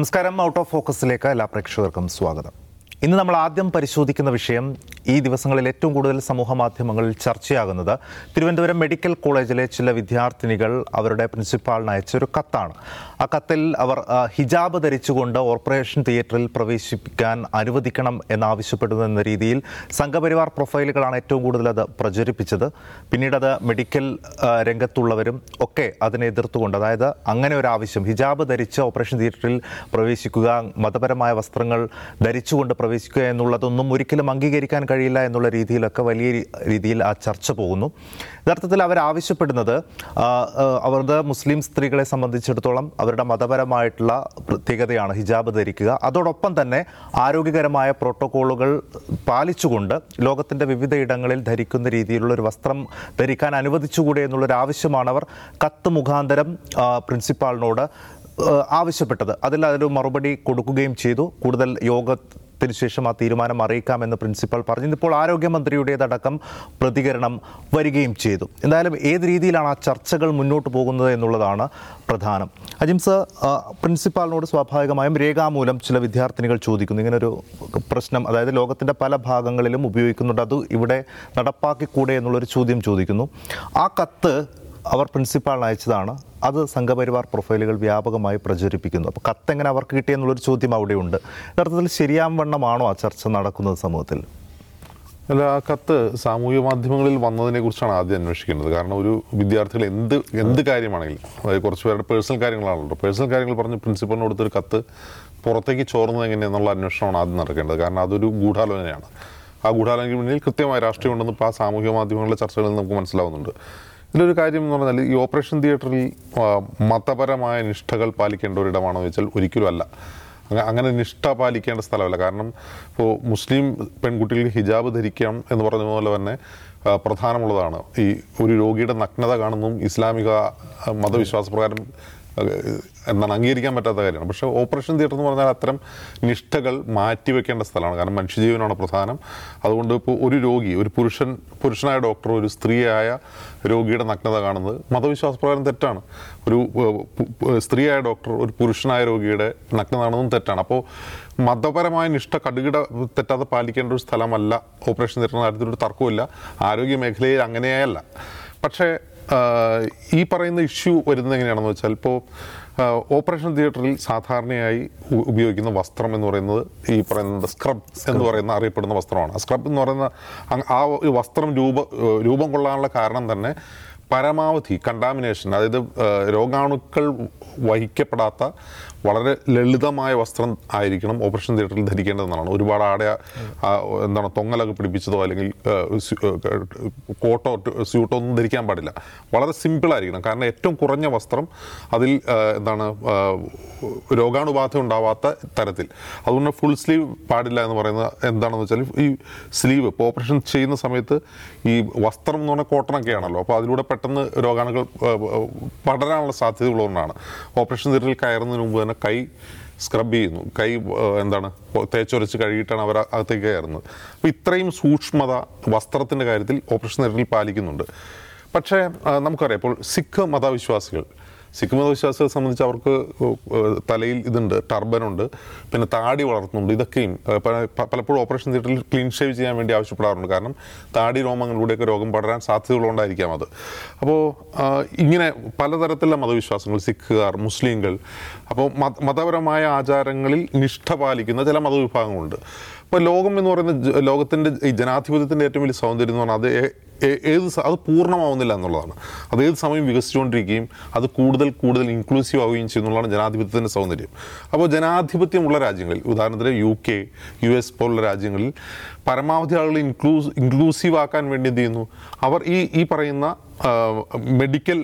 നമസ്കാരം. Out of ഫോക്കസിലേക്ക് എല്ലാ പ്രേക്ഷകർക്കും സ്വാഗതം. ഇന്ന് നമ്മൾ ആദ്യം പരിശോധിക്കുന്ന വിഷയം ഈ ദിവസങ്ങളിൽ ഏറ്റവും കൂടുതൽ സമൂഹ മാധ്യമങ്ങളിൽ ചർച്ചയാകുന്നത് തിരുവനന്തപുരം മെഡിക്കൽ കോളേജിലെ ചില വിദ്യാർത്ഥിനികൾ അവരുടെ പ്രിൻസിപ്പാളിന് അയച്ച ഒരു കത്താണ്. ആ കത്തിൽ അവർ ഹിജാബ് ധരിച്ചുകൊണ്ട് ഓപ്പറേഷൻ തിയേറ്ററിൽ പ്രവേശിപ്പിക്കാൻ അനുവദിക്കണം എന്നാവശ്യപ്പെടുന്നു എന്ന രീതിയിൽ സംഘപരിവാർ പ്രൊഫൈലുകളാണ് ഏറ്റവും കൂടുതൽ അത് പ്രചരിപ്പിച്ചത്. പിന്നീട് അത് മെഡിക്കൽ രംഗത്തുള്ളവരും ഒക്കെ അതിനെ എതിർത്തുകൊണ്ട് അതായത് അങ്ങനെ ഒരു ആവശ്യം ഹിജാബ് ധരിച്ച് ഓപ്പറേഷൻ തിയേറ്ററിൽ പ്രവേശിക്കുക മതപരമായ വസ്ത്രങ്ങൾ ധരിച്ചുകൊണ്ട് പ്രവേശിക്കുക എന്നുള്ളതൊന്നും ഒരിക്കലും അംഗീകരിക്കാൻ കഴിയില്ല എന്നുള്ള രീതിയിലൊക്കെ വലിയ രീതിയിൽ ആ ചർച്ച പോകുന്നു. യഥാർത്ഥത്തിൽ ആ, അവരുടെ മുസ്ലിം സ്ത്രീകളെ സംബന്ധിച്ചിടത്തോളം അവരുടെ മതപരമായിട്ടുള്ള പ്രത്യേകതയാണ് ഹിജാബ് ധരിക്കുക. അതോടൊപ്പം തന്നെ ആരോഗ്യകരമായ പ്രോട്ടോക്കോളുകൾ പാലിച്ചുകൊണ്ട് ലോകത്തിന്റെ വിവിധ ഇടങ്ങളിൽ ധരിക്കുന്ന രീതിയിലുള്ള ഒരു വസ്ത്രം ധരിക്കാൻ അനുവദിച്ചുകൂടെ എന്നുള്ളൊരു ആവശ്യമാണ് അവർ. കത്ത് മുഖാന്തരം പ്രിൻസിപ്പാളിനോട് ആവശ്യപ്പെട്ടത്. അതിൽ അതൊരു മറുപടി കൊടുക്കുകയും ചെയ്തു. കൂടുതൽ യോഗത്തിന് ശേഷം ആ തീരുമാനം അറിയിക്കാമെന്ന് പ്രിൻസിപ്പൽ പറഞ്ഞു ഇന്നിപ്പോൾ ആരോഗ്യമന്ത്രിയുടേതടക്കം പ്രതികരണം വരികയും ചെയ്തു. എന്തായാലും ഏത് രീതിയിലാണ് ആ ചർച്ചകൾ മുന്നോട്ട് പോകുന്നത് എന്നുള്ളതാണ് പ്രധാനം. അജിംസ് പ്രിൻസിപ്പാളിനോട് സ്വാഭാവികമായും രേഖാമൂലം ചില വിദ്യാർത്ഥിനികൾ ചോദിക്കുന്നു. ഇങ്ങനൊരു പ്രശ്നം അതായത് ലോകത്തിന്റെ പല ഭാഗങ്ങളിലും ഉപയോഗിക്കുന്നുണ്ട്. അത് ഇവിടെ നടപ്പാക്കിക്കൂടെ എന്നുള്ളൊരു ചോദ്യം ചോദിക്കുന്നു. ആ കത്ത് അവർ പ്രിൻസിപ്പാളിന് അയച്ചതാണ്. അത് സംഘപരിവാർ പ്രൊഫൈലുകൾ വ്യാപകമായി പ്രചരിപ്പിക്കുന്നു. അപ്പോൾ കത്തെങ്ങനെ അവർക്ക് കിട്ടിയെന്നുള്ളൊരു ചോദ്യം അവിടെയുണ്ട്. യഥാർത്ഥത്തിൽ ശരിയാവണ്ണമാണോ ആ ചർച്ച നടക്കുന്നത് സമൂഹത്തിൽ? അല്ല ആ കത്ത് സാമൂഹ്യ മാധ്യമങ്ങളിൽ വന്നതിനെ കുറിച്ചാണ് ആദ്യം അന്വേഷിക്കേണ്ടത് കാരണം ഒരു വിദ്യാർത്ഥികൾ എന്ത് എന്ത് കാര്യമാണെങ്കിലും അതായത് കുറച്ച് പേരുടെ പേഴ്സണൽ കാര്യങ്ങളാണല്ലോ. പേഴ്സണൽ കാര്യങ്ങൾ പറഞ്ഞ് പ്രിൻസിപ്പലിന് കൊടുത്തൊരു കത്ത് പുറത്തേക്ക് ചോർന്നത് എങ്ങനെയെന്നുള്ള അന്വേഷണമാണ് ആദ്യം നടക്കേണ്ടത്. കാരണം അതൊരു ഗൂഢാലോചനയാണ്. ആ ഗൂഢാലോചനയ്ക്ക് പിന്നിൽ കൃത്യമായ രാഷ്ട്രീയം ഉണ്ടെന്ന് ഇപ്പോൾ ആ സാമൂഹ്യ മാധ്യമങ്ങളിലെ ചർച്ചകളിൽ നമുക്ക് മനസ്സിലാവുന്നുണ്ട്. ഇതിലൊരു കാര്യം എന്ന് പറഞ്ഞാൽ ഈ ഓപ്പറേഷൻ തിയേറ്ററിൽ മതപരമായ നിഷ്ഠകൾ പാലിക്കേണ്ട ഒരിടമാണോ എന്ന് വെച്ചാൽ ഒരിക്കലും അല്ല. അങ്ങനെ നിഷ്ഠ പാലിക്കേണ്ട സ്ഥലമല്ല. കാരണം ഇപ്പോൾ മുസ്ലിം പെൺകുട്ടികൾ ഹിജാബ് ധരിക്കാം എന്ന് പറഞ്ഞ പോലെ തന്നെ പ്രധാനമുള്ളതാണ്. ഈ ഒരു രോഗിയുടെ നഗ്നത കാണുന്നതും ഇസ്ലാമിക മതവിശ്വാസപ്രകാരം എന്താണ് അംഗീകരിക്കാൻ പറ്റാത്ത കാര്യമാണ്. പക്ഷെ ഓപ്പറേഷൻ തിയേറ്റർ എന്ന് പറഞ്ഞാൽ അത്തരം നിഷ്ഠകൾ മാറ്റിവെക്കേണ്ട സ്ഥലമാണ്. കാരണം മനുഷ്യജീവനാണ് പ്രധാനം. അതുകൊണ്ട് ഇപ്പോൾ ഒരു രോഗി ഒരു പുരുഷൻ പുരുഷനായ ഡോക്ടർ ഒരു സ്ത്രീയായ രോഗിയുടെ നഗ്നത കാണുന്നത് മതവിശ്വാസപ്രകാരം തെറ്റാണ്. ഒരു സ്ത്രീയായ ഡോക്ടർ ഒരു പുരുഷനായ രോഗിയുടെ നഗ്നത കാണുന്നതും തെറ്റാണ്. അപ്പോൾ മതപരമായ നിഷ്ഠ കടുകിട തെറ്റാതെ പാലിക്കേണ്ട ഒരു സ്ഥലമല്ല ഓപ്പറേഷൻ തിയേറ്ററിന് കാര്യത്തിലൊരു തർക്കമില്ല ആരോഗ്യ മേഖലയിൽ അങ്ങനെയല്ല. പക്ഷേ ഈ പറയുന്ന ഇഷ്യൂ വരുന്നത് എങ്ങനെയാണെന്ന് വെച്ചാൽ ഇപ്പോൾ ഓപ്പറേഷൻ തിയേറ്ററിൽ സാധാരണയായി ഉപയോഗിക്കുന്ന വസ്ത്രം എന്ന് പറയുന്നത് ഈ പറയുന്നത് സ്ക്രബ് എന്ന് പറയുന്ന അറിയപ്പെടുന്ന വസ്ത്രമാണ്. സ്ക്രബ് എന്ന് പറയുന്ന ആ വസ്ത്രം രൂപ രൂപം കൊള്ളാനുള്ള കാരണം തന്നെ പരമാവധി കണ്ടാമിനേഷൻ അതായത് രോഗാണുക്കൾ വഹിക്കപ്പെടാത്ത വളരെ ലളിതമായ വസ്ത്രം ആയിരിക്കണം ഓപ്പറേഷൻ തിയേറ്ററിൽ ധരിക്കേണ്ടതെന്നാണ്. ഒരുപാട് ആടെ എന്താണ് തൊങ്ങലൊക്കെ പിടിപ്പിച്ചതോ അല്ലെങ്കിൽ കോട്ടോ സ്യൂട്ടോ ഒന്നും ധരിക്കാൻ പാടില്ല. വളരെ സിമ്പിളായിരിക്കണം കാരണം ഏറ്റവും കുറഞ്ഞ വസ്ത്രം അതിൽ എന്താണ് രോഗാണുബാധ ഉണ്ടാവാത്ത തരത്തിൽ. അതുകൊണ്ട് ഫുൾ സ്ലീവ് പാടില്ല എന്ന് പറയുന്നത് എന്താണെന്ന് വെച്ചാൽ ഈ സ്ലീവ് ഇപ്പോൾ ഓപ്പറേഷൻ ചെയ്യുന്ന സമയത്ത് ഈ വസ്ത്രം എന്ന് പറഞ്ഞാൽ കോട്ടണൊക്കെ ആണല്ലോ അപ്പോൾ അതിലൂടെ പെട്ടെന്ന് രോഗാണുക്കൾ പടരാനുള്ള സാധ്യതയുള്ളതുകൊണ്ടാണ്. ഓപ്പറേഷൻ തിയേറ്ററിൽ കയറുന്നതിന് മുമ്പ് തന്നെ കൈ സ്ക്രബ് ചെയ്യുന്നു. കൈ എന്താണ് തേച്ചൊരച്ച് കഴുകിയിട്ടാണ് അവർ അകത്തേക്ക് കയറുന്നത്. അപ്പോൾ ഇത്രയും സൂക്ഷ്മത വസ്ത്രത്തിന്റെ കാര്യത്തിൽ ഓപ്പറേഷൻ തിയേറ്ററിൽ പാലിക്കുന്നുണ്ട്. പക്ഷേ നമുക്കറിയാം ഇപ്പോൾ സിഖ് മതവിശ്വാസികൾ സിഖ് മതവിശ്വാസികളെ സംബന്ധിച്ച് അവർക്ക് തലയിൽ ഇതുണ്ട് ടർബനുണ്ട് പിന്നെ താടി വളർത്തുന്നുണ്ട് ഇതൊക്കെയും പലപ്പോഴും ഓപ്പറേഷൻ തിയേറ്ററിൽ ക്ലീൻ ഷേവ് ചെയ്യാൻ വേണ്ടി ആവശ്യപ്പെടാറുണ്ട്. കാരണം താടി രോമങ്ങളിലൂടെയൊക്കെ രോഗം പടരാൻ സാധ്യതകളുണ്ടായിരിക്കാം അത്. അപ്പോൾ ഇങ്ങനെ പലതരത്തിലുള്ള മതവിശ്വാസങ്ങൾ സിഖുകാർ മുസ്ലിങ്ങൾ അപ്പോൾ മതപരമായ ആചാരങ്ങളിൽ നിഷ്ഠ പാലിക്കുന്ന ചില മതവിഭാഗങ്ങളുണ്ട്. ഇപ്പോൾ ലോകം എന്ന് പറയുന്ന ലോകത്തിന്റെ ഈ ജനാധിപത്യത്തിന്റെ ഏറ്റവും വലിയ സൗന്ദര്യം എന്ന് പറഞ്ഞാൽ അത് ഏത് അത് പൂർണമാവുന്നില്ല എന്നുള്ളതാണ്. അത് ഏത് സമയം വികസിച്ചുകൊണ്ടിരിക്കുകയും അത് കൂടുതൽ കൂടുതൽ ഇൻക്ലൂസീവ് ആവുകയും ചെയ്യുന്നുള്ളതാണ് ജനാധിപത്യത്തിന്റെ സൗന്ദര്യം. അപ്പോൾ ജനാധിപത്യമുള്ള രാജ്യങ്ങളിൽ ഉദാഹരണത്തിന് യു കെ യു എസ് പോലുള്ള രാജ്യങ്ങളിൽ പരമാവധി ആളുകൾ ഇൻക്ലൂസ് ഇൻക്ലൂസീവ് ആക്കാൻ വേണ്ടി എന്ത് ചെയ്യുന്നു? അവർ ഈ ഈ പറയുന്ന മെഡിക്കൽ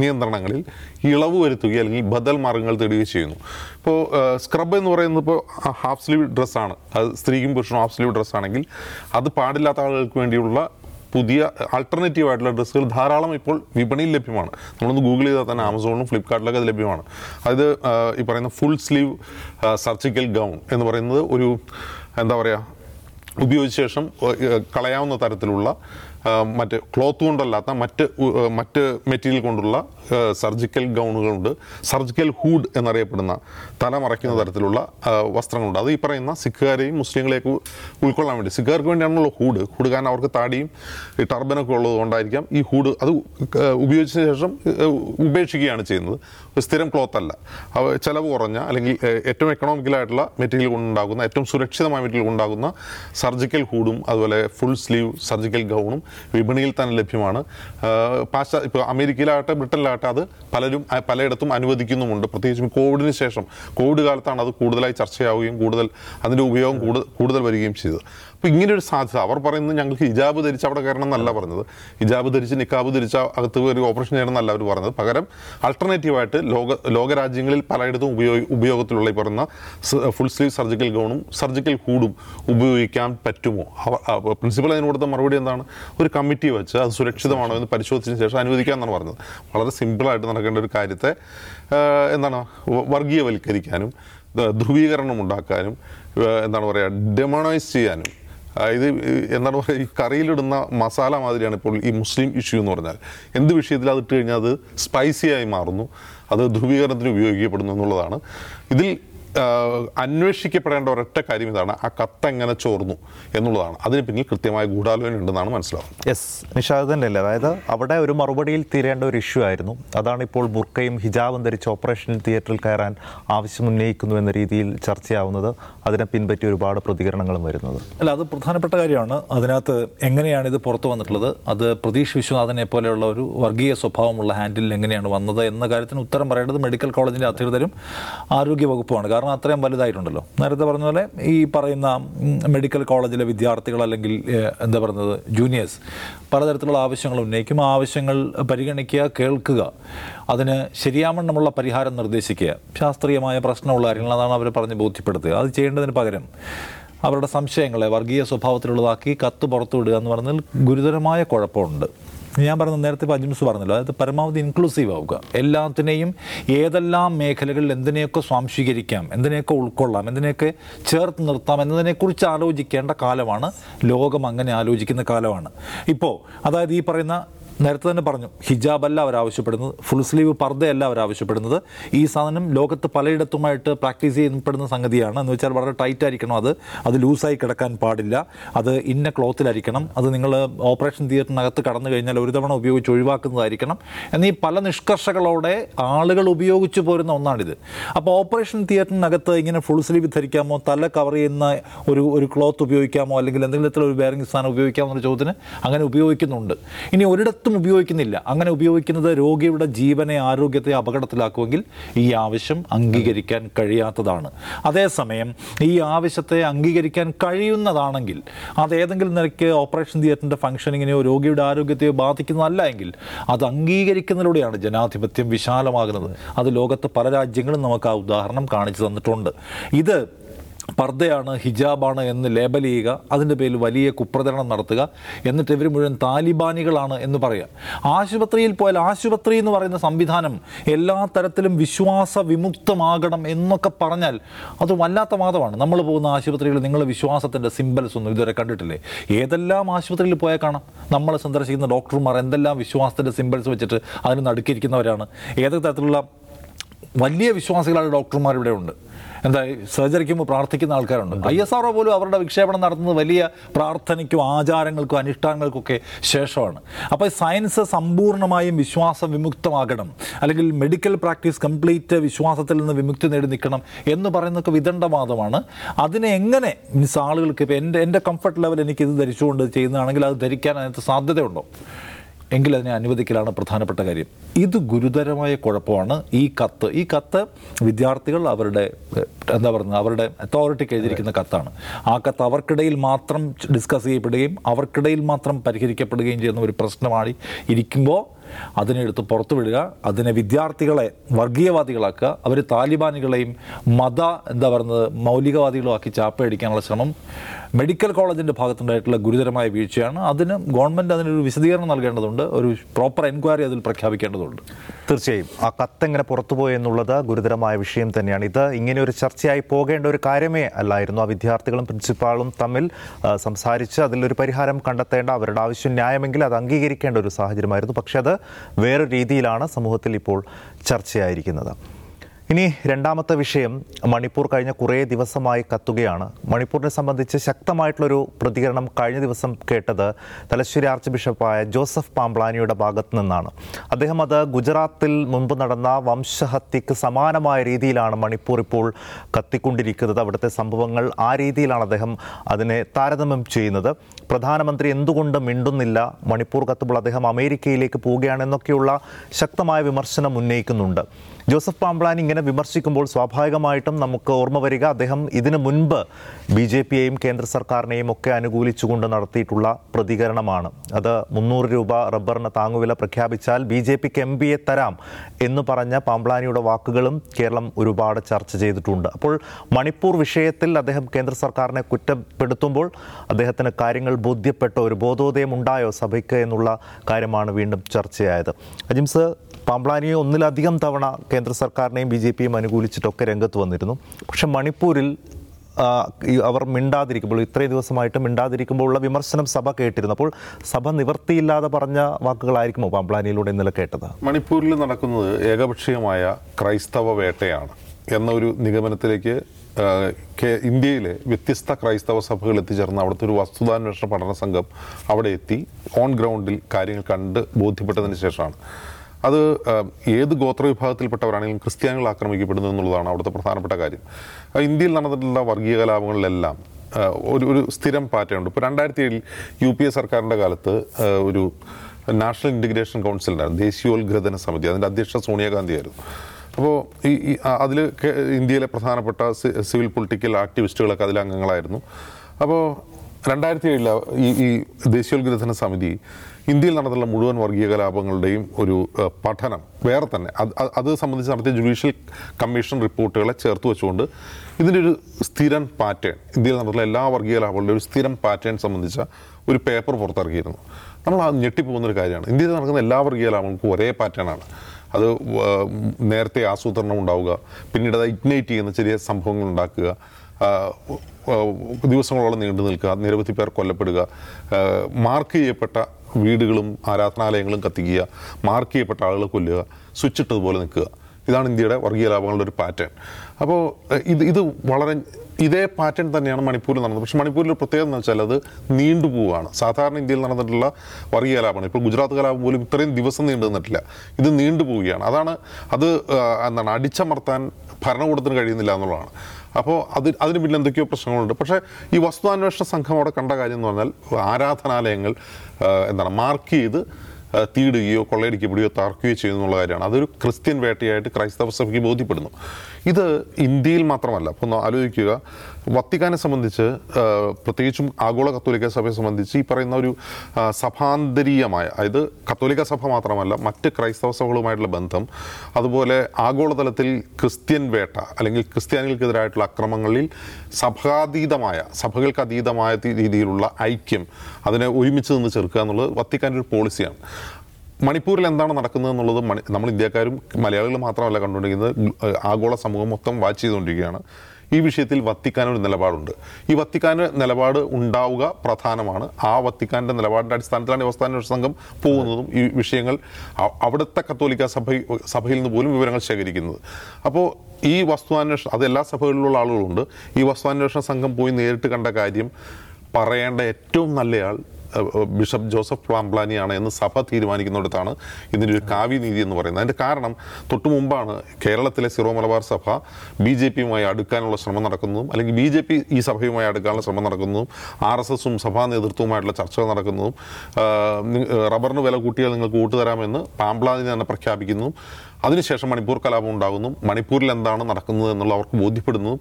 നിയന്ത്രണങ്ങളിൽ ഇളവ് വരുത്തുകയോ അല്ലെങ്കിൽ ബദൽ മാർഗങ്ങൾ തേടുകയോ ചെയ്യുന്നു. ഇപ്പോൾ സ്ക്രബ് എന്ന് പറയുന്നത് ഇപ്പോൾ ഹാഫ് സ്ലീവ് ഡ്രസ്സാണ് അത് സ്ത്രീക്കും പുരുഷനും ഹാഫ് സ്ലീവ് ഡ്രസ്സാണെങ്കിൽ അത് പാടില്ലാത്ത ആളുകൾക്ക് വേണ്ടിയുള്ള പുതിയ ആൾട്ടർനേറ്റീവ് ആയിട്ടുള്ള ഡ്രസ്സുകൾ ധാരാളം ഇപ്പോൾ വിപണിയിൽ ലഭ്യമാണ്. നമ്മളൊന്ന് ഗൂഗിൾ ചെയ്താൽ തന്നെ ആമസോണിലും ഫ്ലിപ്കാർട്ടിലൊക്കെ അത് ലഭ്യമാണ്. അത് ഈ പറയുന്ന ഫുൾ സ്ലീവ് സർജിക്കൽ ഗൗൺ എന്ന് പറയുന്നത് ഒരു എന്താ പറയുക ഉപയോഗിച്ച ശേഷം കളയാവുന്ന തരത്തിലുള്ള മറ്റ് ക്ലോത്ത് കൊണ്ടല്ലാത്ത മറ്റ് മറ്റ് മെറ്റീരിയൽ കൊണ്ടുള്ള സർജിക്കൽ ഗൗണുകളുണ്ട്. സർജിക്കൽ ഹൂഡ് എന്നറിയപ്പെടുന്ന തല മറയ്ക്കുന്ന തരത്തിലുള്ള വസ്ത്രങ്ങളുണ്ട്. അത് ഈ പറയുന്ന സിഖുകാരെയും മുസ്ലിങ്ങളെയൊക്കെ ഉൾക്കൊള്ളാൻ വേണ്ടി. സിഖുകാർക്ക് വേണ്ടിയാണല്ലോ ഹൂഡ്. ഹൂഡ് കാരണം അവർക്ക് താടിയും ഈ ടർബനൊക്കെ ഉള്ളത് കൊണ്ടായിരിക്കാം ഈ ഹൂഡ് അത് ഉപയോഗിച്ചതിന് ഉപയോഗിച്ച ശേഷം ഉപേക്ഷിക്കുകയാണ് ചെയ്യുന്നത്. ഒരു സ്ഥിരം ക്ലോത്ത് അല്ല അവ ചിലവ് കുറഞ്ഞ അല്ലെങ്കിൽ ഏറ്റവും എക്കണോമിക്കലായിട്ടുള്ള മെറ്റീരിയൽ കൊണ്ടുണ്ടാകുന്ന ഏറ്റവും സുരക്ഷിതമായ മെറ്റീരിയൽ കൊണ്ടുണ്ടാകുന്ന സർജിക്കൽ ഹൂഡും അതുപോലെ ഫുൾ സ്ലീവ് സർജിക്കൽ ഗൗണും വിപണിയിൽ തന്നെ ലഭ്യമാണ്. പാശ്ചാ ഇപ്പോൾ അമേരിക്കയിലാകട്ടെ ബ്രിട്ടനിലാകട്ടെ അത് പലരും പലയിടത്തും അനുവദിക്കുന്നുമുണ്ട്. പ്രത്യേകിച്ചും കോവിഡിന് ശേഷം. കോവിഡ് കാലത്താണ് അത് കൂടുതലായി ചർച്ചയാവുകയും കൂടുതൽ അതിന്റെ ഉപയോഗം കൂടുതൽ കൂടുതൽ വരികയും ചെയ്തത്. അപ്പോൾ ഒരു സാധ്യത. അവർ പറയുന്നത് ഞങ്ങൾക്ക് ഹിജാബ് ധരിച്ച് അവിടെ കയറണം എന്നല്ല പറഞ്ഞത്. ഹിജാബ് ധരിച്ച് നിക്കാബ് ധരിച്ച് അകത്ത് കയറി ഓപ്പറേഷൻ ചെയ്യണം എന്നല്ല അവർ പറഞ്ഞത്. പകരം ആൾട്ടർനേറ്റീവായിട്ട് ലോക ലോകരാജ്യങ്ങളിൽ പലയിടത്തും ഉപയോഗ ഉപയോഗത്തിലുള്ള ഈ പറയുന്ന ഫുൾ സ്ലീവ് സർജിക്കൽ ഗൗണും സർജിക്കൽ ഹൂഡും ഉപയോഗിക്കാൻ പറ്റുമോ? പ്രിൻസിപ്പൽ അതിന് കൊടുത്ത മറുപടി എന്താണ്? ഒരു കമ്മിറ്റി വെച്ച് അത് സുരക്ഷിതമാണോ എന്ന് പരിശോധിച്ചതിന് ശേഷം അനുവദിക്കാമെന്നാണ് പറഞ്ഞത്. വളരെ സിമ്പിളായിട്ട് നടക്കേണ്ട ഒരു കാര്യത്തെ എന്താണ് വർഗീയവൽക്കരിക്കാനും ധ്രുവീകരണം ഉണ്ടാക്കാനും എന്താണ് പറയുക ഡെമോണൈസ് ചെയ്യാനും ഇത് എന്താണ് പറയുക ഈ കറിയിലിടുന്ന മസാല മാതിരിയാണ് ഇപ്പോൾ ഈ മുസ്ലിം ഇഷ്യൂ എന്ന് പറഞ്ഞാൽ. എന്ത് വിഷയത്തിൽ അത് ഇട്ട് കഴിഞ്ഞാൽ അത് സ്പൈസിയായി മാറുന്നു അത് ധ്രുവീകരണത്തിന് ഉപയോഗിക്കപ്പെടുന്നു എന്നുള്ളതാണ്. ഇതിൽ അന്വേഷിക്കപ്പെടേണ്ട ഒരൊറ്റ കാര്യം ഇതാണ്. ആ കത്ത് എങ്ങനെ ചോർന്നു എന്നുള്ളതാണ്. അതിന് പിന്നിൽ കൃത്യമായ ഗൂഢാലോചന ഉണ്ടെന്നാണ് മനസ്സിലാവുന്നത്. യെസ് നിഷാദ് തന്നെയല്ലേ? അതായത് അവിടെ ഒരു മറുപടിയിൽ തീരേണ്ട ഒരു ഇഷ്യൂ ആയിരുന്നു. അതാണ് ഇപ്പോൾ ബുർക്കയും ഹിജാബും ധരിച്ച് ഓപ്പറേഷൻ തിയേറ്ററിൽ കയറാൻ ആവശ്യം ഉന്നയിക്കുന്നു എന്ന രീതിയിൽ ചർച്ചയാവുന്നത്. അതിനെ പിൻപറ്റി ഒരുപാട് പ്രതികരണങ്ങളും വരുന്നത്. അല്ല അത് പ്രധാനപ്പെട്ട കാര്യമാണ്. അതിനകത്ത് എങ്ങനെയാണ് ഇത് പുറത്തു വന്നിട്ടുള്ളത്? അത് പ്രതീഷ് വിശ്വനാഥനെ പോലെയുള്ള ഒരു വർഗീയ സ്വഭാവമുള്ള ഹാൻഡിൽ എങ്ങനെയാണ് വന്നത് എന്ന കാര്യത്തിന് ഉത്തരം പറയേണ്ടത് മെഡിക്കൽ കോളേജിന്റെ അധികൃതരും ആരോഗ്യ വകുപ്പുമാണ്. കാരണം അത്രയും വലുതായിട്ടുണ്ടല്ലോ. നേരത്തെ പറഞ്ഞ പോലെ ഈ പറയുന്ന മെഡിക്കൽ കോളേജിലെ വിദ്യാർത്ഥികൾ അല്ലെങ്കിൽ എന്താ പറയുന്നത് ജൂനിയേഴ്സ് പലതരത്തിലുള്ള ആവശ്യങ്ങൾ ഉന്നയിക്കും. ആ ആവശ്യങ്ങൾ പരിഗണിക്കുക കേൾക്കുക. അതിന് ശരിയാവണ്ണമുള്ള പരിഹാരം നിർദ്ദേശിക്കുക. ശാസ്ത്രീയമായ പ്രശ്നമുള്ള കാര്യങ്ങൾ അതാണ് അവർ പറഞ്ഞ് ബോധ്യപ്പെടുത്തുക. അത് ചെയ്യേണ്ടതിന് പകരം അവരുടെ സംശയങ്ങളെ വർഗീയ സ്വഭാവത്തിലുള്ളതാക്കി കത്ത് പുറത്തു വിടുക എന്ന് പറഞ്ഞാൽ ഗുരുതരമായ കുഴപ്പമുണ്ട്. ഞാൻ പറഞ്ഞ നേരത്തെ അജിംസ് പറഞ്ഞല്ലോ അതായത് പരമാവധി ഇൻക്ലൂസീവ് ആവുക. എല്ലാത്തിനെയും ഏതെല്ലാം മേഖലകളിൽ എന്തിനെയൊക്കെ സ്വാംശീകരിക്കാം എന്തിനെയൊക്കെ ഉൾക്കൊള്ളാം എന്തിനെയൊക്കെ ചേർത്ത് നിർത്താം എന്നതിനെക്കുറിച്ച് ആലോചിക്കേണ്ട കാലമാണ് ലോകം അങ്ങനെ ആലോചിക്കുന്ന കാലമാണ്. ഇപ്പോൾ അതായത് ഈ പറയുന്ന നേരത്തെ തന്നെ പറഞ്ഞു ഹിജാബ് അല്ല അവർ ആവശ്യപ്പെടുന്നത് ഫുൾ സ്ലീവ് പർദ്ദയല്ല അവർ ആവശ്യപ്പെടുന്നത്. ഈ സാധനം ലോകത്ത് പലയിടത്തുമായിട്ട് പ്രാക്ടീസ് ചെയ്യപ്പെടുന്ന സംഗതിയാണ്. എന്ന് വെച്ചാൽ വളരെ ടൈറ്റ് ആയിരിക്കണം അത്. അത് ലൂസായി കിടക്കാൻ പാടില്ല. അത് ഇന്ന ക്ലോത്തിലായിരിക്കണം അത് നിങ്ങൾ ഓപ്പറേഷൻ തിയേറ്ററിനകത്ത് കടന്നു കഴിഞ്ഞാൽ ഒരു തവണ ഉപയോഗിച്ച് ഒഴിവാക്കുന്നതായിരിക്കണം. എന്നീ പല നിഷ്കർഷകളോടെ ആളുകൾ ഉപയോഗിച്ചു പോരുന്ന ഒന്നാണിത്. അപ്പോൾ ഓപ്പറേഷൻ തിയേറ്ററിനകത്ത് ഇങ്ങനെ ഫുൾ സ്ലീവ് ധരിക്കാമോ തല കവർ ചെയ്യുന്ന ഒരു ഒരു ക്ലോത്ത് ഉപയോഗിക്കാമോ അല്ലെങ്കിൽ എന്തെങ്കിലും ഒരു ബെയറിംഗ് സാധനം ഉപയോഗിക്കാമോ എന്നൊരു ചോദ്യത്തിന് അങ്ങനെ ഉപയോഗിക്കുന്നുണ്ട്. ഇനി ഒരിടത്തും ഉപയോഗിക്കുന്നില്ല. അങ്ങനെ ഉപയോഗിക്കുന്നത് രോഗിയുടെ ജീവനെ ആരോഗ്യത്തെ അപകടത്തിലാക്കുമെങ്കിൽ ഈ ആവശ്യം അംഗീകരിക്കാൻ കഴിയാത്തതാണ്. അതേസമയം ഈ ആവശ്യത്തെ അംഗീകരിക്കാൻ കഴിയുന്നതാണെങ്കിൽ അത് ഏതെങ്കിലും നിലയ്ക്ക് ഓപ്പറേഷൻ തിയേറ്ററിന്റെ ഫംഗ്ഷനിങ്ങിനെയോ രോഗിയുടെ ആരോഗ്യത്തെയോ ബാധിക്കുന്നതല്ല എങ്കിൽ അത് അംഗീകരിക്കുന്നതിലൂടെയാണ് ജനാധിപത്യം വിശാലമാകുന്നത്. അത് ലോകത്ത് പല രാജ്യങ്ങളും നമുക്ക് ആ ഉദാഹരണം കാണിച്ചു തന്നിട്ടുണ്ട്. ഇത് പർദ്ദയാണ് ഹിജാബാണ് എന്ന് ലേബൽ ചെയ്യുക. അതിന്റെ പേരിൽ വലിയ കുപ്രചരണം നടത്തുക. എന്നിട്ട് ഇവർ മുഴുവൻ താലിബാനികളാണ് എന്ന് പറയുക. ആശുപത്രിയിൽ പോയാൽ ആശുപത്രി എന്ന് പറയുന്ന സംവിധാനം എല്ലാ തരത്തിലും വിശ്വാസ വിമുക്തമാകണം എന്നൊക്കെ പറഞ്ഞാൽ അത് വല്ലാത്ത വാദമാണ്. നമ്മൾ പോകുന്ന ആശുപത്രിയിൽ നിങ്ങൾ വിശ്വാസത്തിന്റെ സിമ്പൽസ് ഒന്നും ഇതുവരെ കണ്ടിട്ടില്ലേ? ഏതെല്ലാം ആശുപത്രിയിൽ പോയാൽ കാണാം? നമ്മൾ സന്ദർശിക്കുന്ന ഡോക്ടർമാർ എന്തെല്ലാം വിശ്വാസത്തിന്റെ സിമ്പൽസ് വെച്ചിട്ട് അതിന് നടുക്കിയിരിക്കുന്നവരാണ് ഏതൊക്കെ തരത്തിലുള്ള വലിയ വിശ്വാസികളായ ഡോക്ടർമാർ ഇവിടെ ഉണ്ട്? എന്താ മുമ്പ് പ്രാർത്ഥിക്കുന്ന ആൾക്കാരുണ്ട്. ഐ എസ് ആർ പോലും അവരുടെ വിക്ഷേപണം നടത്തുന്നത് വലിയ പ്രാർത്ഥനയ്ക്കും ആചാരങ്ങൾക്കും അനുഷ്ഠാനങ്ങൾക്കൊക്കെ ശേഷമാണ്. അപ്പോൾ സയൻസ് സമ്പൂർണമായും വിശ്വാസം വിമുക്തമാകണം. അല്ലെങ്കിൽ മെഡിക്കൽ പ്രാക്ടീസ് കംപ്ലീറ്റ് വിശ്വാസത്തിൽ നിന്ന് വിമുക്തി നേടി നിൽക്കണം എന്ന് പറയുന്നതൊക്കെ വിദണ്ഡവാദമാണ്. അതിനെ എങ്ങനെ മീൻസ് ആളുകൾക്ക് ഇപ്പോൾ എന്റെ എന്റെ കംഫർട്ട് ലെവൽ എനിക്ക് ഇത് ധരിച്ചുകൊണ്ട് ചെയ്യുന്നതാണെങ്കിൽ അത് ധരിക്കാൻ അതിനകത്ത് സാധ്യതയുണ്ടോ? എങ്കിൽ അതിനെ അനുവദിക്കലാണ് പ്രധാനപ്പെട്ട കാര്യം. ഇത് ഗുരുതരമായ കുഴപ്പമാണ്. ഈ കത്ത് ഈ കത്ത് വിദ്യാർത്ഥികൾ അവരുടെ എന്താ പറയുന്നത് അവരുടെ അതോറിറ്റിക്ക് എഴുതിയിരിക്കുന്ന കത്താണ്. ആ കത്ത് അവർക്കിടയിൽ മാത്രം ഡിസ്കസ് ചെയ്യപ്പെടുകയും അവർക്കിടയിൽ മാത്രം പരിഹരിക്കപ്പെടുകയും ചെയ്യുന്ന ഒരു പ്രശ്നമായി ഇരിക്കുമ്പോൾ അതിനെ എടുത്ത് പുറത്തു വിടുക അതിനെ വിദ്യാർത്ഥികളെ വർഗീയവാദികളാക്കുക അവർ താലിബാനുകളെയും മത എന്താ പറയുന്നത് മൗലികവാദികളും ആക്കി ചാപ്പയടിക്കാനുള്ള ശ്രമം മെഡിക്കൽ കോളേജിന്റെ ഭാഗത്തുണ്ടായിട്ടുള്ള ഗുരുതരമായ വീഴ്ചയാണ്. അതിന് ഗവൺമെന്റ് അതിനൊരു വിശദീകരണം നൽകേണ്ടതുണ്ട്. ഒരു പ്രോപ്പർ എൻക്വയറി അതിൽ പ്രഖ്യാപിക്കേണ്ടതുണ്ട്. തീർച്ചയായും. ആ കത്തെങ്ങനെ പുറത്തുപോയി എന്നുള്ളത് ഗുരുതരമായ വിഷയം തന്നെയാണ്. ഇത് ഇങ്ങനെ ഒരു ചർച്ചയായി പോകേണ്ട ഒരു കാര്യമേ അല്ലായിരുന്നു. ആ വിദ്യാർത്ഥികളും പ്രിൻസിപ്പാളും തമ്മിൽ സംസാരിച്ച് അതിലൊരു പരിഹാരം കണ്ടെത്തേണ്ട അവരുടെ ആവശ്യം ന്യായമെങ്കിൽ അത് അംഗീകരിക്കേണ്ട ഒരു സാഹചര്യമായിരുന്നു. പക്ഷേ അത് വേറൊരു രീതിയിലാണ് സമൂഹത്തിൽ ഇപ്പോൾ ചർച്ചയായിരിക്കുന്നത്. ഇനി രണ്ടാമത്തെ വിഷയം മണിപ്പൂർ കഴിഞ്ഞ കുറേ ദിവസമായി കത്തുകയാണ്. മണിപ്പൂരിനെ സംബന്ധിച്ച് ശക്തമായിട്ടുള്ളൊരു പ്രതികരണം കഴിഞ്ഞ ദിവസം കേട്ടത് തലശ്ശേരി ആർച്ച് ബിഷപ്പായ ജോസഫ് പാംപ്ലാനിയുടെ ഭാഗത്തു നിന്നാണ്. അദ്ദേഹം അത് ഗുജറാത്തിൽ മുൻപ് നടന്ന വംശഹത്യക്ക് സമാനമായ രീതിയിലാണ് മണിപ്പൂർ ഇപ്പോൾ കത്തിക്കൊണ്ടിരിക്കുന്നത്. അവിടുത്തെ സംഭവങ്ങൾ ആ രീതിയിലാണ് അദ്ദേഹം അതിനെ താരതമ്യം ചെയ്യുന്നത്. പ്രധാനമന്ത്രി എന്തുകൊണ്ട് മിണ്ടുന്നില്ല? മണിപ്പൂർ കത്തുമ്പോൾ അദ്ദേഹം അമേരിക്കയിലേക്ക് പോവുകയാണെന്നൊക്കെയുള്ള ശക്തമായ വിമർശനം ഉന്നയിക്കുന്നുണ്ട്. ജോസഫ് പാമ്പ്ലാൻ ഇങ്ങനെ വിമർശിക്കുമ്പോൾ സ്വാഭാവികമായിട്ടും നമുക്ക് ഓർമ്മ വരിക അദ്ദേഹം ഇതിനു മുൻപ് ബി ജെ പിയെയും കേന്ദ്ര സർക്കാരിനെയും ഒക്കെ അനുകൂലിച്ചുകൊണ്ട് നടത്തിയിട്ടുള്ള പ്രതികരണമാണ്. അത് മുന്നൂറ് രൂപ റബ്ബറിന് താങ്ങുവില പ്രഖ്യാപിച്ചാൽ ബി ജെ പിക്ക് എം പിയെ തരാം എന്ന് പറഞ്ഞ പാമ്പ്ലാനിയുടെ വാക്കുകളും കേരളം ഒരുപാട് ചർച്ച ചെയ്തിട്ടുണ്ട്. അപ്പോൾ മണിപ്പൂർ വിഷയത്തിൽ അദ്ദേഹം കേന്ദ്ര സർക്കാരിനെ കുറ്റപ്പെടുത്തുമ്പോൾ അദ്ദേഹത്തിന് കാര്യങ്ങൾ ബോധ്യപ്പെട്ട ഒരു ബോധോദയം ഉണ്ടായോ സഭയ്ക്ക് എന്നുള്ള കാര്യമാണ് വീണ്ടും ചർച്ചയായത്. അജിംസ് പാംപ്ലാനിയെ ഒന്നിലധികം തവണ കേന്ദ്ര സർക്കാരിനെയും ബി ജെ പിയും അനുകൂലിച്ചിട്ടൊക്കെ രംഗത്ത് വന്നിരുന്നു. പക്ഷെ മണിപ്പൂരിൽ അവർ മിണ്ടാതിരിക്കുമ്പോൾ ഇത്രയും ദിവസമായിട്ട് മിണ്ടാതിരിക്കുമ്പോൾ ഉള്ള വിമർശനം സഭ കേട്ടിരുന്നു അപ്പോൾ സഭ നിവൃത്തിയില്ലാതെ പറഞ്ഞ വാക്കുകളായിരിക്കുമോ പാംപ്ലാനിയിലൂടെ ഇന്നലെ കേട്ടത്? മണിപ്പൂരിൽ നടക്കുന്നത് ഏകപക്ഷീയമായ ക്രൈസ്തവ വേട്ടയാണ് എന്നൊരു നിഗമനത്തിലേക്ക് ഇന്ത്യയിലെ വ്യത്യസ്ത ക്രൈസ്തവ സഭകൾ എത്തിച്ചേർന്ന് അവിടുത്തെ ഒരു വസ്തുതാന്വേഷണ പഠന സംഘം അവിടെ എത്തി. ഓൺ ഗ്രൗണ്ടിൽ കാര്യങ്ങൾ കണ്ട് ബോധ്യപ്പെട്ടതിന് ശേഷമാണ്. അത് ഏത് ഗോത്ര വിഭാഗത്തിൽപ്പെട്ടവരാണെങ്കിലും ക്രിസ്ത്യാനികൾ ആക്രമിക്കപ്പെടുന്നു എന്നുള്ളതാണ് അവിടുത്തെ പ്രധാനപ്പെട്ട കാര്യം. ഇന്ത്യയിൽ നടന്നിട്ടുള്ള വർഗീയ കലാപങ്ങളിലെല്ലാം ഒരു ഒരു സ്ഥിരം പാറ്റേൺ ഉണ്ട്. ഇപ്പോൾ രണ്ടായിരത്തി ഏഴിൽ യു പി എ സർക്കാരിന്റെ കാലത്ത് ഒരു നാഷണൽ ഇന്റിഗ്രേഷൻ കൗൺസിൽ ഉണ്ടായിരുന്നു ദേശീയോത്ഗ്രഥന സമിതി അതിന്റെ അധ്യക്ഷ സോണിയാഗാന്ധിയായിരുന്നു അപ്പോൾ ഈ അതിൽ ഇന്ത്യയിലെ പ്രധാനപ്പെട്ട സിവിൽ പൊളിറ്റിക്കൽ ആക്ടിവിസ്റ്റുകളൊക്കെ അതിലെ അംഗങ്ങളായിരുന്നു. അപ്പോൾ രണ്ടായിരത്തി ഏഴിൽ ഈ ഈ ദേശീയോത്ഗ്രഥന സമിതി ഇന്ത്യയിൽ നടന്നിട്ടുള്ള മുഴുവൻ വർഗീയ കലാപങ്ങളുടെയും ഒരു പഠനം വേറെ തന്നെ. അത് അത് സംബന്ധിച്ച് നടത്തിയ ജുഡീഷ്യൽ കമ്മീഷൻ റിപ്പോർട്ടുകളെ ചേർത്ത് വെച്ചുകൊണ്ട് ഇതിന്റെ ഒരു സ്ഥിരം പാറ്റേൺ ഇന്ത്യയിൽ നടന്നിട്ടുള്ള എല്ലാ വർഗീയ കലാപങ്ങളുടെയും ഒരു സ്ഥിരം പാറ്റേൺ സംബന്ധിച്ച ഒരു പേപ്പർ പുറത്തിറക്കിയിരുന്നു. നമ്മൾ ആ ഞെട്ടിപ്പോകുന്നൊരു കാര്യമാണ്. ഇന്ത്യയിൽ നടക്കുന്ന എല്ലാ വർഗീയ കലാപങ്ങൾക്കും ഒരേ പാറ്റേണാണ് അത് നേരത്തെ ആസൂത്രണം ഉണ്ടാവുക പിന്നീട് അത് ഇഗ്നൈറ്റ് ചെയ്യുന്ന ചെറിയ സംഭവങ്ങൾ ഉണ്ടാക്കുക ദിവസങ്ങളോളം നീണ്ടു നിൽക്കുക നിരവധി പേർ കൊല്ലപ്പെടുക മാർക്ക് ചെയ്യപ്പെട്ട വീടുകളും ആരാധനാലയങ്ങളും കത്തിക്കുക മാർക്ക് ചെയ്യപ്പെട്ട ആളുകളെ കൊല്ലുക സ്വിച്ച് ഇട്ടതുപോലെ നിൽക്കുക. ഇതാണ് ഇന്ത്യയുടെ വർഗീയ ലാഭങ്ങളുടെ ഒരു പാറ്റേൺ അപ്പോൾ ഇത് ഇത് വളരെ ഇതേ പാറ്റേൺ തന്നെയാണ് മണിപ്പൂരിൽ നടന്നത്. പക്ഷേ മണിപ്പൂരിൽ പ്രത്യേകത എന്ന് വെച്ചാൽ അത് നീണ്ടു പോവുകയാണ്. സാധാരണ ഇന്ത്യയിൽ നടന്നിട്ടുള്ള വർഗീയ കലാപമാണ്. ഇപ്പോൾ ഗുജറാത്ത് കലാപം പോലും ഇത്രയും ദിവസം നീണ്ടു നിന്നിട്ടില്ല. ഇത് നീണ്ടു പോവുകയാണ്. അതാണ് അത് എന്താണ് അടിച്ചമർത്താൻ ഭരണകൂടത്തിന് കഴിയുന്നില്ല എന്നുള്ളതാണ്. അപ്പോൾ അത് അതിന് പിന്നെ എന്തൊക്കെയോ പ്രശ്നങ്ങളുണ്ട്. പക്ഷേ ഈ വസ്തുതാന്വേഷണ സംഘം അവിടെ കണ്ട കാര്യം എന്ന് പറഞ്ഞാൽ ആരാധനാലയങ്ങൾ എന്താണ് മാർക്ക് ചെയ്ത് തീടുകയോ കൊള്ളയടിക്കപ്പെടുകയോ തറക്കുകയോ ചെയ്യുന്നുള്ള കാര്യമാണ്. അതൊരു ക്രിസ്ത്യൻ വേട്ടയായിട്ട് ക്രൈസ്തവ സഭയ്ക്ക് ബോധ്യപ്പെടുന്നു. ഇത് ഇന്ത്യയിൽ മാത്രമല്ല അപ്പോൾ ഒന്ന് ആലോചിക്കുക. വത്തിക്കാനെ സംബന്ധിച്ച് പ്രത്യേകിച്ചും ആഗോള കത്തോലിക്ക സഭയെ സംബന്ധിച്ച് ഈ പറയുന്ന ഒരു സഭാന്തരീയമായ അതായത് കത്തോലിക്ക സഭ മാത്രമല്ല മറ്റ് ക്രൈസ്തവ സഭകളുമായിട്ടുള്ള ബന്ധം അതുപോലെ ആഗോളതലത്തിൽ ക്രിസ്ത്യൻ വേട്ട അല്ലെങ്കിൽ ക്രിസ്ത്യാനികൾക്കെതിരായിട്ടുള്ള അക്രമങ്ങളിൽ സഭാതീതമായ സഭകൾക്ക് അതീതമായ രീതിയിലുള്ള ഐക്യം അതിനെ ഒരുമിച്ച് നിന്ന് ചെറുക്കുക എന്നുള്ളത് വത്തിക്കാന്റെ ഒരു പോളിസിയാണ് മണിപ്പൂരിൽ എന്താണ് നടക്കുന്നത് എന്നുള്ളത് മണി നമ്മൾ ഇന്ത്യക്കാരും മലയാളികൾ മാത്രമല്ല കണ്ടുകൊണ്ടിരിക്കുന്നത്. ആഗോള സമൂഹം മൊത്തം വാച്ച് ചെയ്തുകൊണ്ടിരിക്കുകയാണ്. ഈ വിഷയത്തിൽ വത്തിക്കാൻ ഒരു നിലപാടുണ്ട്. ഈ വത്തിക്കാൻ നിലപാട് ഉണ്ടാവുക പ്രധാനമാണ്. ആ വത്തിക്കാന്റെ നിലപാടിന്റെ അടിസ്ഥാനത്തിലാണ് വസ്തുതാന്വേഷണ സംഘം പോകുന്നതും ഈ വിഷയങ്ങൾ അവിടുത്തെ കത്തോലിക്ക സഭ സഭയിൽ നിന്ന് പോലും വിവരങ്ങൾ ശേഖരിക്കുന്നത്. അപ്പോൾ ഈ വസ്തുവാന്വേഷണം അത് എല്ലാ സഭകളിലുള്ള ആളുകളുണ്ട്. ഈ വസ്തുവാന്വേഷണ സംഘം പോയി നേരിട്ട് കണ്ട കാര്യം പറയേണ്ട ഏറ്റവും നല്ലയാൾ ബിഷപ്പ് ജോസഫ് പാംപ്ലാനിയാണ് എന്ന് സഭ തീരുമാനിക്കുന്നിടത്താണ് ഇതിന്റെ ഒരു കാവ്യനീതി എന്ന് പറയുന്നത്. അതിന്റെ കാരണം തൊട്ടു മുമ്പാണ് കേരളത്തിലെ സിറോ മലബാർ സഭ ബി ജെ പിയുമായി അടുക്കാനുള്ള ശ്രമം നടക്കുന്നതും അല്ലെങ്കിൽ ബി ജെ പി ഈ സഭയുമായി അടുക്കാനുള്ള ശ്രമം നടക്കുന്നതും ആർ എസ് എസും സഭാ നേതൃത്വവുമായിട്ടുള്ള ചർച്ചകൾ നടക്കുന്നതും റബ്ബറിന് വില കൂട്ടിയാൽ നിങ്ങൾക്ക് കൂട്ടുതരാമെന്ന് പാംപ്ലാനി തന്നെ പ്രഖ്യാപിക്കുന്നതും അതിനുശേഷം മണിപ്പൂർ കലാപം ഉണ്ടാകുന്നു മണിപ്പൂരിൽ എന്താണ് നടക്കുന്നത് എന്നുള്ള അവർക്ക് ബോധ്യപ്പെടുന്നതും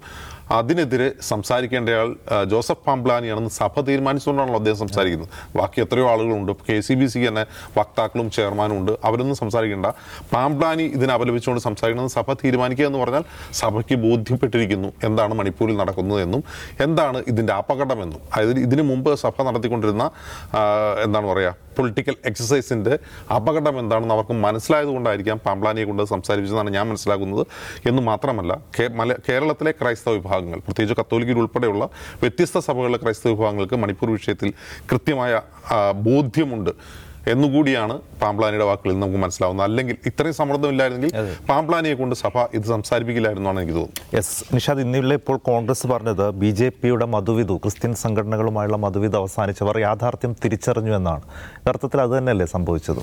അതിനെതിരെ സംസാരിക്കേണ്ടയാൾ ജോസഫ് പാംപ്ലാനിയാണെന്ന് സഭ തീരുമാനിച്ചുകൊണ്ടാണല്ലോ അദ്ദേഹം സംസാരിക്കുന്നത്. ബാക്കി എത്രയോ ആളുകളുണ്ട്. കെ സി ബി സി തന്നെ വക്താക്കളും ചെയർമാനും ഉണ്ട്. അവരൊന്നും സംസാരിക്കേണ്ട. പാംപ്ലാനി ഇതിനെ അപലപിച്ചുകൊണ്ട് സംസാരിക്കണമെന്ന് സഭ തീരുമാനിക്കുക എന്ന് പറഞ്ഞാൽ സഭയ്ക്ക് ബോധ്യപ്പെട്ടിരിക്കുന്നു. എന്താണ് മണിപ്പൂരിൽ നടക്കുന്നത് എന്നും എന്താണ് ഇതിന്റെ അപകടമെന്നും അതായത് ഇതിനു മുമ്പ് സഭ നടത്തിക്കൊണ്ടിരുന്ന എന്താണ് പറയുക പൊളിറ്റിക്കൽ എക്സസൈസിന്റെ അപകടം എന്താണെന്ന് അവർക്ക് മനസ്സിലായതുകൊണ്ടായിരിക്കാം പാംപ്ലാനിയെ കൊണ്ട് സംസാരിച്ചതെന്നാണ് ഞാൻ മനസ്സിലാക്കുന്നത് എന്ന് മാത്രമല്ല കേരളത്തിലെ ക്രൈസ്തവ വിഭാഗങ്ങൾ. പ്രത്യേകിച്ച് കത്തോലിക്കർ ഉൾപ്പെടെയുള്ള വ്യത്യസ്ത സഭകളിലെ ക്രൈസ്തവ വിഭാഗങ്ങൾക്ക് മണിപ്പൂർ വിഷയത്തിൽ കൃത്യമായ ബോധ്യമുണ്ട്. എന്നുകൂടിയാണ് പാംപ്ലാനിയുടെ വാക്കുകളിൽ നിന്ന് നമുക്ക് മനസ്സിലാവുന്നത്. അല്ലെങ്കിൽ ഇത്രയും സമ്മർദ്ദമില്ലായിരുന്നെങ്കിൽ പാംപ്ലാനിയെ കൊണ്ട് സഭ ഇത് സംസാരിപ്പിക്കില്ലായിരുന്നു എന്നാണ് എനിക്ക് തോന്നുന്നു യെസ് നിഷാദ് ഇന്നില്ല ഇപ്പോൾ കോൺഗ്രസ് പറഞ്ഞത് ബി ജെ പിയുടെ മധുവിധു ക്രിസ്ത്യൻ സംഘടനകളുമായുള്ള മധുവിധു അവസാനിച്ചവർ യാഥാർത്ഥ്യം തിരിച്ചറിഞ്ഞു എന്നാണ്. യഥാർത്ഥത്തിൽ അത് തന്നെയല്ലേ സംഭവിച്ചത്?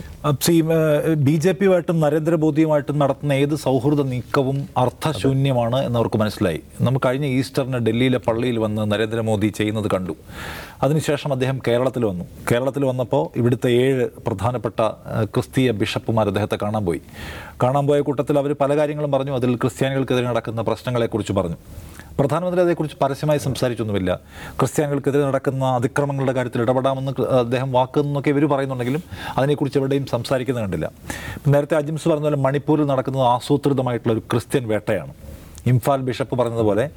ബി ജെ പിയുമായിട്ടും നരേന്ദ്രമോദിയുമായിട്ടും നടത്തുന്ന ഏത് സൗഹൃദ നീക്കവും അർത്ഥശൂന്യമാണ് എന്നവർക്ക് മനസ്സിലായി. നമുക്ക് കഴിഞ്ഞ ഈസ്റ്ററിന് ഡൽഹിയിലെ പള്ളിയിൽ വന്ന് നരേന്ദ്രമോദി ചെയ്യുന്നത് കണ്ടു. അതിനുശേഷം അദ്ദേഹം കേരളത്തിൽ വന്നു. കേരളത്തിൽ വന്നപ്പോൾ ഇവിടുത്തെ ഏഴ് പ്രധാനപ്പെട്ട ക്രിസ്തീയ ബിഷപ്പുമാർ അദ്ദേഹത്തെ കാണാൻ പോയി. കാണാൻ പോയ കൂട്ടത്തിൽ അവർ പല കാര്യങ്ങളും പറഞ്ഞു. അതിൽ ക്രിസ്ത്യാനികൾക്കെതിരെ നടക്കുന്ന പ്രശ്നങ്ങളെക്കുറിച്ച് പറഞ്ഞു. പ്രധാനമന്ത്രി അതേക്കുറിച്ച് പരസ്യമായി സംസാരിച്ചൊന്നുമില്ല. ക്രിസ്ത്യാനികൾക്കെതിരെ നടക്കുന്ന അതിക്രമങ്ങളുടെ കാര്യത്തിൽ ഇടപെടാമെന്ന് അദ്ദേഹം വാക്കെന്നൊക്കെ ഇവർ പറയുന്നുണ്ടെങ്കിലും അതിനെക്കുറിച്ച് എവിടെയും സംസാരിക്കുന്നത് കണ്ടില്ല. നേരത്തെ അജിംസ് പറഞ്ഞ പോലെ മണിപ്പൂരിൽ നടക്കുന്നത് ആസൂത്രിതമായിട്ടുള്ള ഒരു ക്രിസ്ത്യൻ വേട്ടയാണ്. ഇംഫാൽ ബിഷപ്പ് പറഞ്ഞതുപോലെ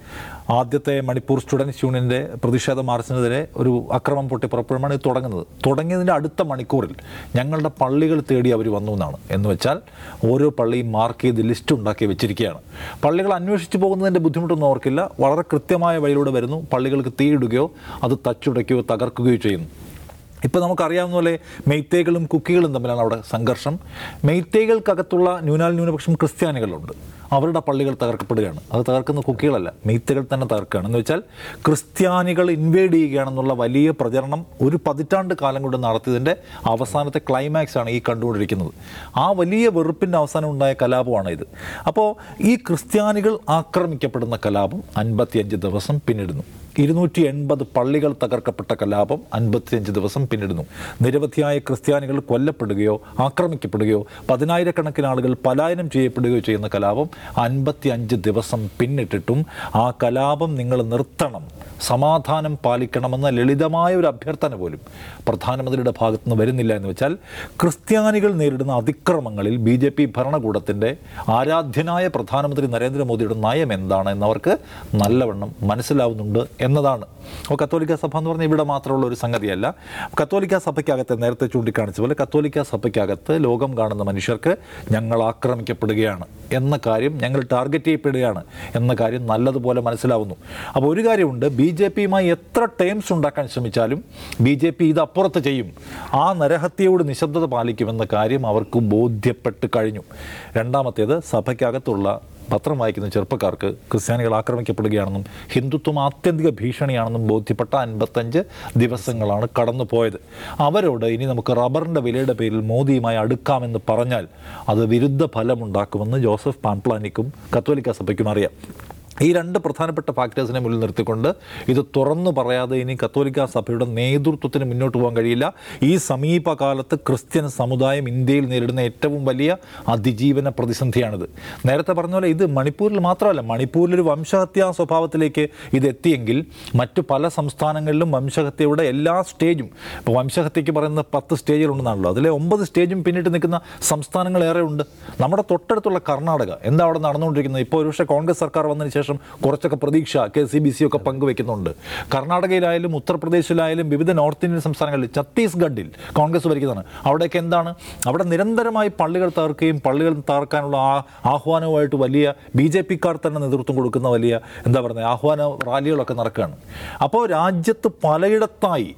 ആദ്യത്തെ മണിപ്പൂർ സ്റ്റുഡൻസ് യൂണിയന്റെ പ്രതിഷേധ മാർച്ചിനെതിരെ ഒരു അക്രമം പൊട്ടി പുറപ്പെടുമ്പോൾ ഇത് തുടങ്ങുന്നത്. തുടങ്ങിയതിന്റെ അടുത്ത മണിക്കൂറിൽ ഞങ്ങളുടെ പള്ളികൾ തേടി അവർ വന്നു എന്നാണ്. എന്ന് വെച്ചാൽ ഓരോ പള്ളിയും മാർക്ക് ചെയ്ത് ലിസ്റ്റ് ഉണ്ടാക്കി വെച്ചിരിക്കുകയാണ്. പള്ളികൾ അന്വേഷിച്ച് പോകുന്നതിന്റെ ബുദ്ധിമുട്ടൊന്നും ഓർക്കില്ല വളരെ കൃത്യമായ വഴിയിലൂടെ വരുന്നു. പള്ളികൾക്ക് തീയിടുകയോ അത് തച്ചുടയ്ക്കുകയോ തകർക്കുകയോ ചെയ്യുന്നു. ഇപ്പോൾ നമുക്കറിയാവുന്ന പോലെ മെയ്ത്തേകളും കുക്കികളും തമ്മിലാണ് അവിടെ സംഘർഷം. മെയ്ത്തേകൾക്കകത്തുള്ള ന്യൂനാൽ ന്യൂനപക്ഷം ക്രിസ്ത്യാനികളുണ്ട്. അവരുടെ പള്ളികൾ തകർക്കപ്പെടുകയാണ്. അത് തകർക്കുന്ന കുക്കികളല്ല മെയ്ത്തുകൾ തന്നെ തകർക്കുകയാണ്. എന്ന് വെച്ചാൽ ക്രിസ്ത്യാനികൾ ഇൻവേഡ് ചെയ്യുകയാണെന്നുള്ള വലിയ പ്രചരണം ഒരു പതിറ്റാണ്ട് കാലം കൊണ്ട് നടത്തിയതിന്റെ അവസാനത്തെ ക്ലൈമാക്സ് ആണ് ഈ കണ്ടുകൊണ്ടിരിക്കുന്നത്. ആ വലിയ വെറുപ്പിന്റെ അവസാനം ഉണ്ടായ കലാപമാണ് ഇത്. അപ്പോൾ ഈ ക്രിസ്ത്യാനികൾ ആക്രമിക്കപ്പെടുന്ന കലാപം അൻപത്തിയഞ്ച് ദിവസം പിന്നിടുന്നു. ഇരുന്നൂറ്റി എൺപത് പള്ളികൾ തകർക്കപ്പെട്ട കലാപം അൻപത്തിയഞ്ച് ദിവസം പിന്നിടുന്നു. നിരവധിയായ ക്രിസ്ത്യാനികൾ കൊല്ലപ്പെടുകയോ ആക്രമിക്കപ്പെടുകയോ പതിനായിരക്കണക്കിന് ആളുകൾ പലായനം ചെയ്യപ്പെടുകയോ ചെയ്യുന്ന കലാപം അൻപത്തി അഞ്ച് ദിവസം പിന്നിട്ടിട്ടും ആ കലാപം നിങ്ങൾ നിർത്തണം സമാധാനം പാലിക്കണമെന്ന ലളിതമായ ഒരു അഭ്യർത്ഥന പോലും പ്രധാനമന്ത്രിയുടെ ഭാഗത്തു നിന്ന് വരുന്നില്ല എന്ന് വെച്ചാൽ ക്രിസ്ത്യാനികൾ നേരിടുന്ന അതിക്രമങ്ങളിൽ ബി ജെ പി ഭരണകൂടത്തിന്റെ ആരാധ്യനായ പ്രധാനമന്ത്രി നരേന്ദ്രമോദിയുടെ നയം എന്താണ് എന്നവർക്ക് നല്ലവണ്ണം മനസ്സിലാവുന്നുണ്ട് എന്നതാണ്. അപ്പോൾ കത്തോലിക്ക സഭ എന്ന് പറഞ്ഞാൽ ഇവിടെ മാത്രമുള്ള ഒരു സംഗതിയല്ല. കത്തോലിക്ക സഭയ്ക്കകത്ത് നേരത്തെ ചൂണ്ടിക്കാണിച്ച പോലെ കത്തോലിക്ക സഭയ്ക്കകത്ത് ലോകം കാണുന്ന മനുഷ്യർക്ക് ഞങ്ങൾ ആക്രമിക്കപ്പെടുകയാണ് എന്ന കാര്യം ഞങ്ങൾ ടാർഗറ്റ് ചെയ്യപ്പെടുകയാണ് എന്ന കാര്യം നല്ലതുപോലെ മനസ്സിലാവുന്നു. അപ്പോൾ ഒരു കാര്യമുണ്ട് ബി ജെ പിയുമായി എത്ര ടേംസ് ഉണ്ടാക്കാൻ ശ്രമിച്ചാലും ബി ജെ പി ഇത് അപ്പുറത്ത് ചെയ്യും. ആ നരഹത്യയോട് നിശബ്ദത പാലിക്കുമെന്ന കാര്യം അവർക്ക് ബോധ്യപ്പെട്ട് കഴിഞ്ഞു. രണ്ടാമത്തേത് സഭയ്ക്കകത്തുള്ള പത്രം വായിക്കുന്ന ചെറുപ്പക്കാർക്ക് ക്രിസ്ത്യാനികൾ ആക്രമിക്കപ്പെടുകയാണെന്നും ഹിന്ദുത്വം ആത്യന്തിക ഭീഷണിയാണെന്നും ബോധ്യപ്പെട്ട അൻപത്തഞ്ച് ദിവസങ്ങളാണ് കടന്നു പോയത് അവരോട് ഇനി നമുക്ക് റബ്ബറിന്റെ വിലയുടെ പേരിൽ മോദിയുമായി അടുക്കാമെന്ന് പറഞ്ഞാൽ അത് വിരുദ്ധ ഫലമുണ്ടാക്കുമെന്ന് ജോസഫ് പാൻപ്ലാനിക്കും കത്തോലിക്ക സഭയ്ക്കും അറിയാം. ഈ രണ്ട് പ്രധാനപ്പെട്ട ഫാക്ടേഴ്സിനെ മുന്നിൽ നിർത്തിക്കൊണ്ട് ഇത് തുറന്നു പറയാതെ ഇനി കത്തോലിക്ക സഭയുടെ നേതൃത്വത്തിന് മുന്നോട്ട് പോകാൻ കഴിയില്ല. ഈ സമീപകാലത്ത് ക്രിസ്ത്യൻ സമുദായം ഇന്ത്യയിൽ നേരിടുന്ന ഏറ്റവും വലിയ അതിജീവന പ്രതിസന്ധിയാണിത്. നേരത്തെ പറഞ്ഞ പോലെ ഇത് മണിപ്പൂരിൽ മാത്രമല്ല മണിപ്പൂരിലൊരു വംശഹത്യാ സ്വഭാവത്തിലേക്ക് ഇതെത്തിയെങ്കിൽ മറ്റു പല സംസ്ഥാനങ്ങളിലും വംശഹത്യയുടെ എല്ലാ സ്റ്റേജും ഇപ്പോൾ വംശഹത്യയ്ക്ക് പറയുന്ന പത്ത് സ്റ്റേജുകളുണ്ടെന്നാണല്ലോ അതിലെ ഒമ്പത് സ്റ്റേജും പിന്നിട്ട് നിൽക്കുന്ന സംസ്ഥാനങ്ങളേറെ ഉണ്ട് നമ്മുടെ തൊട്ടടുത്തുള്ള കർണാടക എന്താ അവിടെ നടന്നുകൊണ്ടിരിക്കുന്നത്? ഇപ്പോൾ ഒരുപക്ഷെ കോൺഗ്രസ് സർക്കാർ വന്നതിന് ശേഷം കുറച്ചൊക്കെ പ്രതീക്ഷ കെ സി ബി സി ഒക്കെ പങ്കുവെക്കുന്നുണ്ട്. കർണാടകയിലായാലും ഉത്തർപ്രദേശിലായാലും വിവിധ നോർത്ത് ഇന്ത്യൻ സംസ്ഥാനങ്ങളിൽ ഛത്തീസ്ഗഡിൽ കോൺഗ്രസ് ഭരിക്കുന്നതാണ്. അവിടെയൊക്കെ എന്താണ്? അവിടെ നിരന്തരമായി പള്ളികൾ തകർക്കുകയും പള്ളികൾ തകർക്കാനുള്ള ആ ആഹ്വാനവുമായിട്ട് വലിയ ബി ജെ പിക്കാർ തന്നെ നേതൃത്വം കൊടുക്കുന്ന വലിയ എന്താ പറയുന്നത് ആഹ്വാന റാലികളൊക്കെ നടക്കുകയാണ്. അപ്പോൾ രാജ്യത്ത് പലയിടത്തായി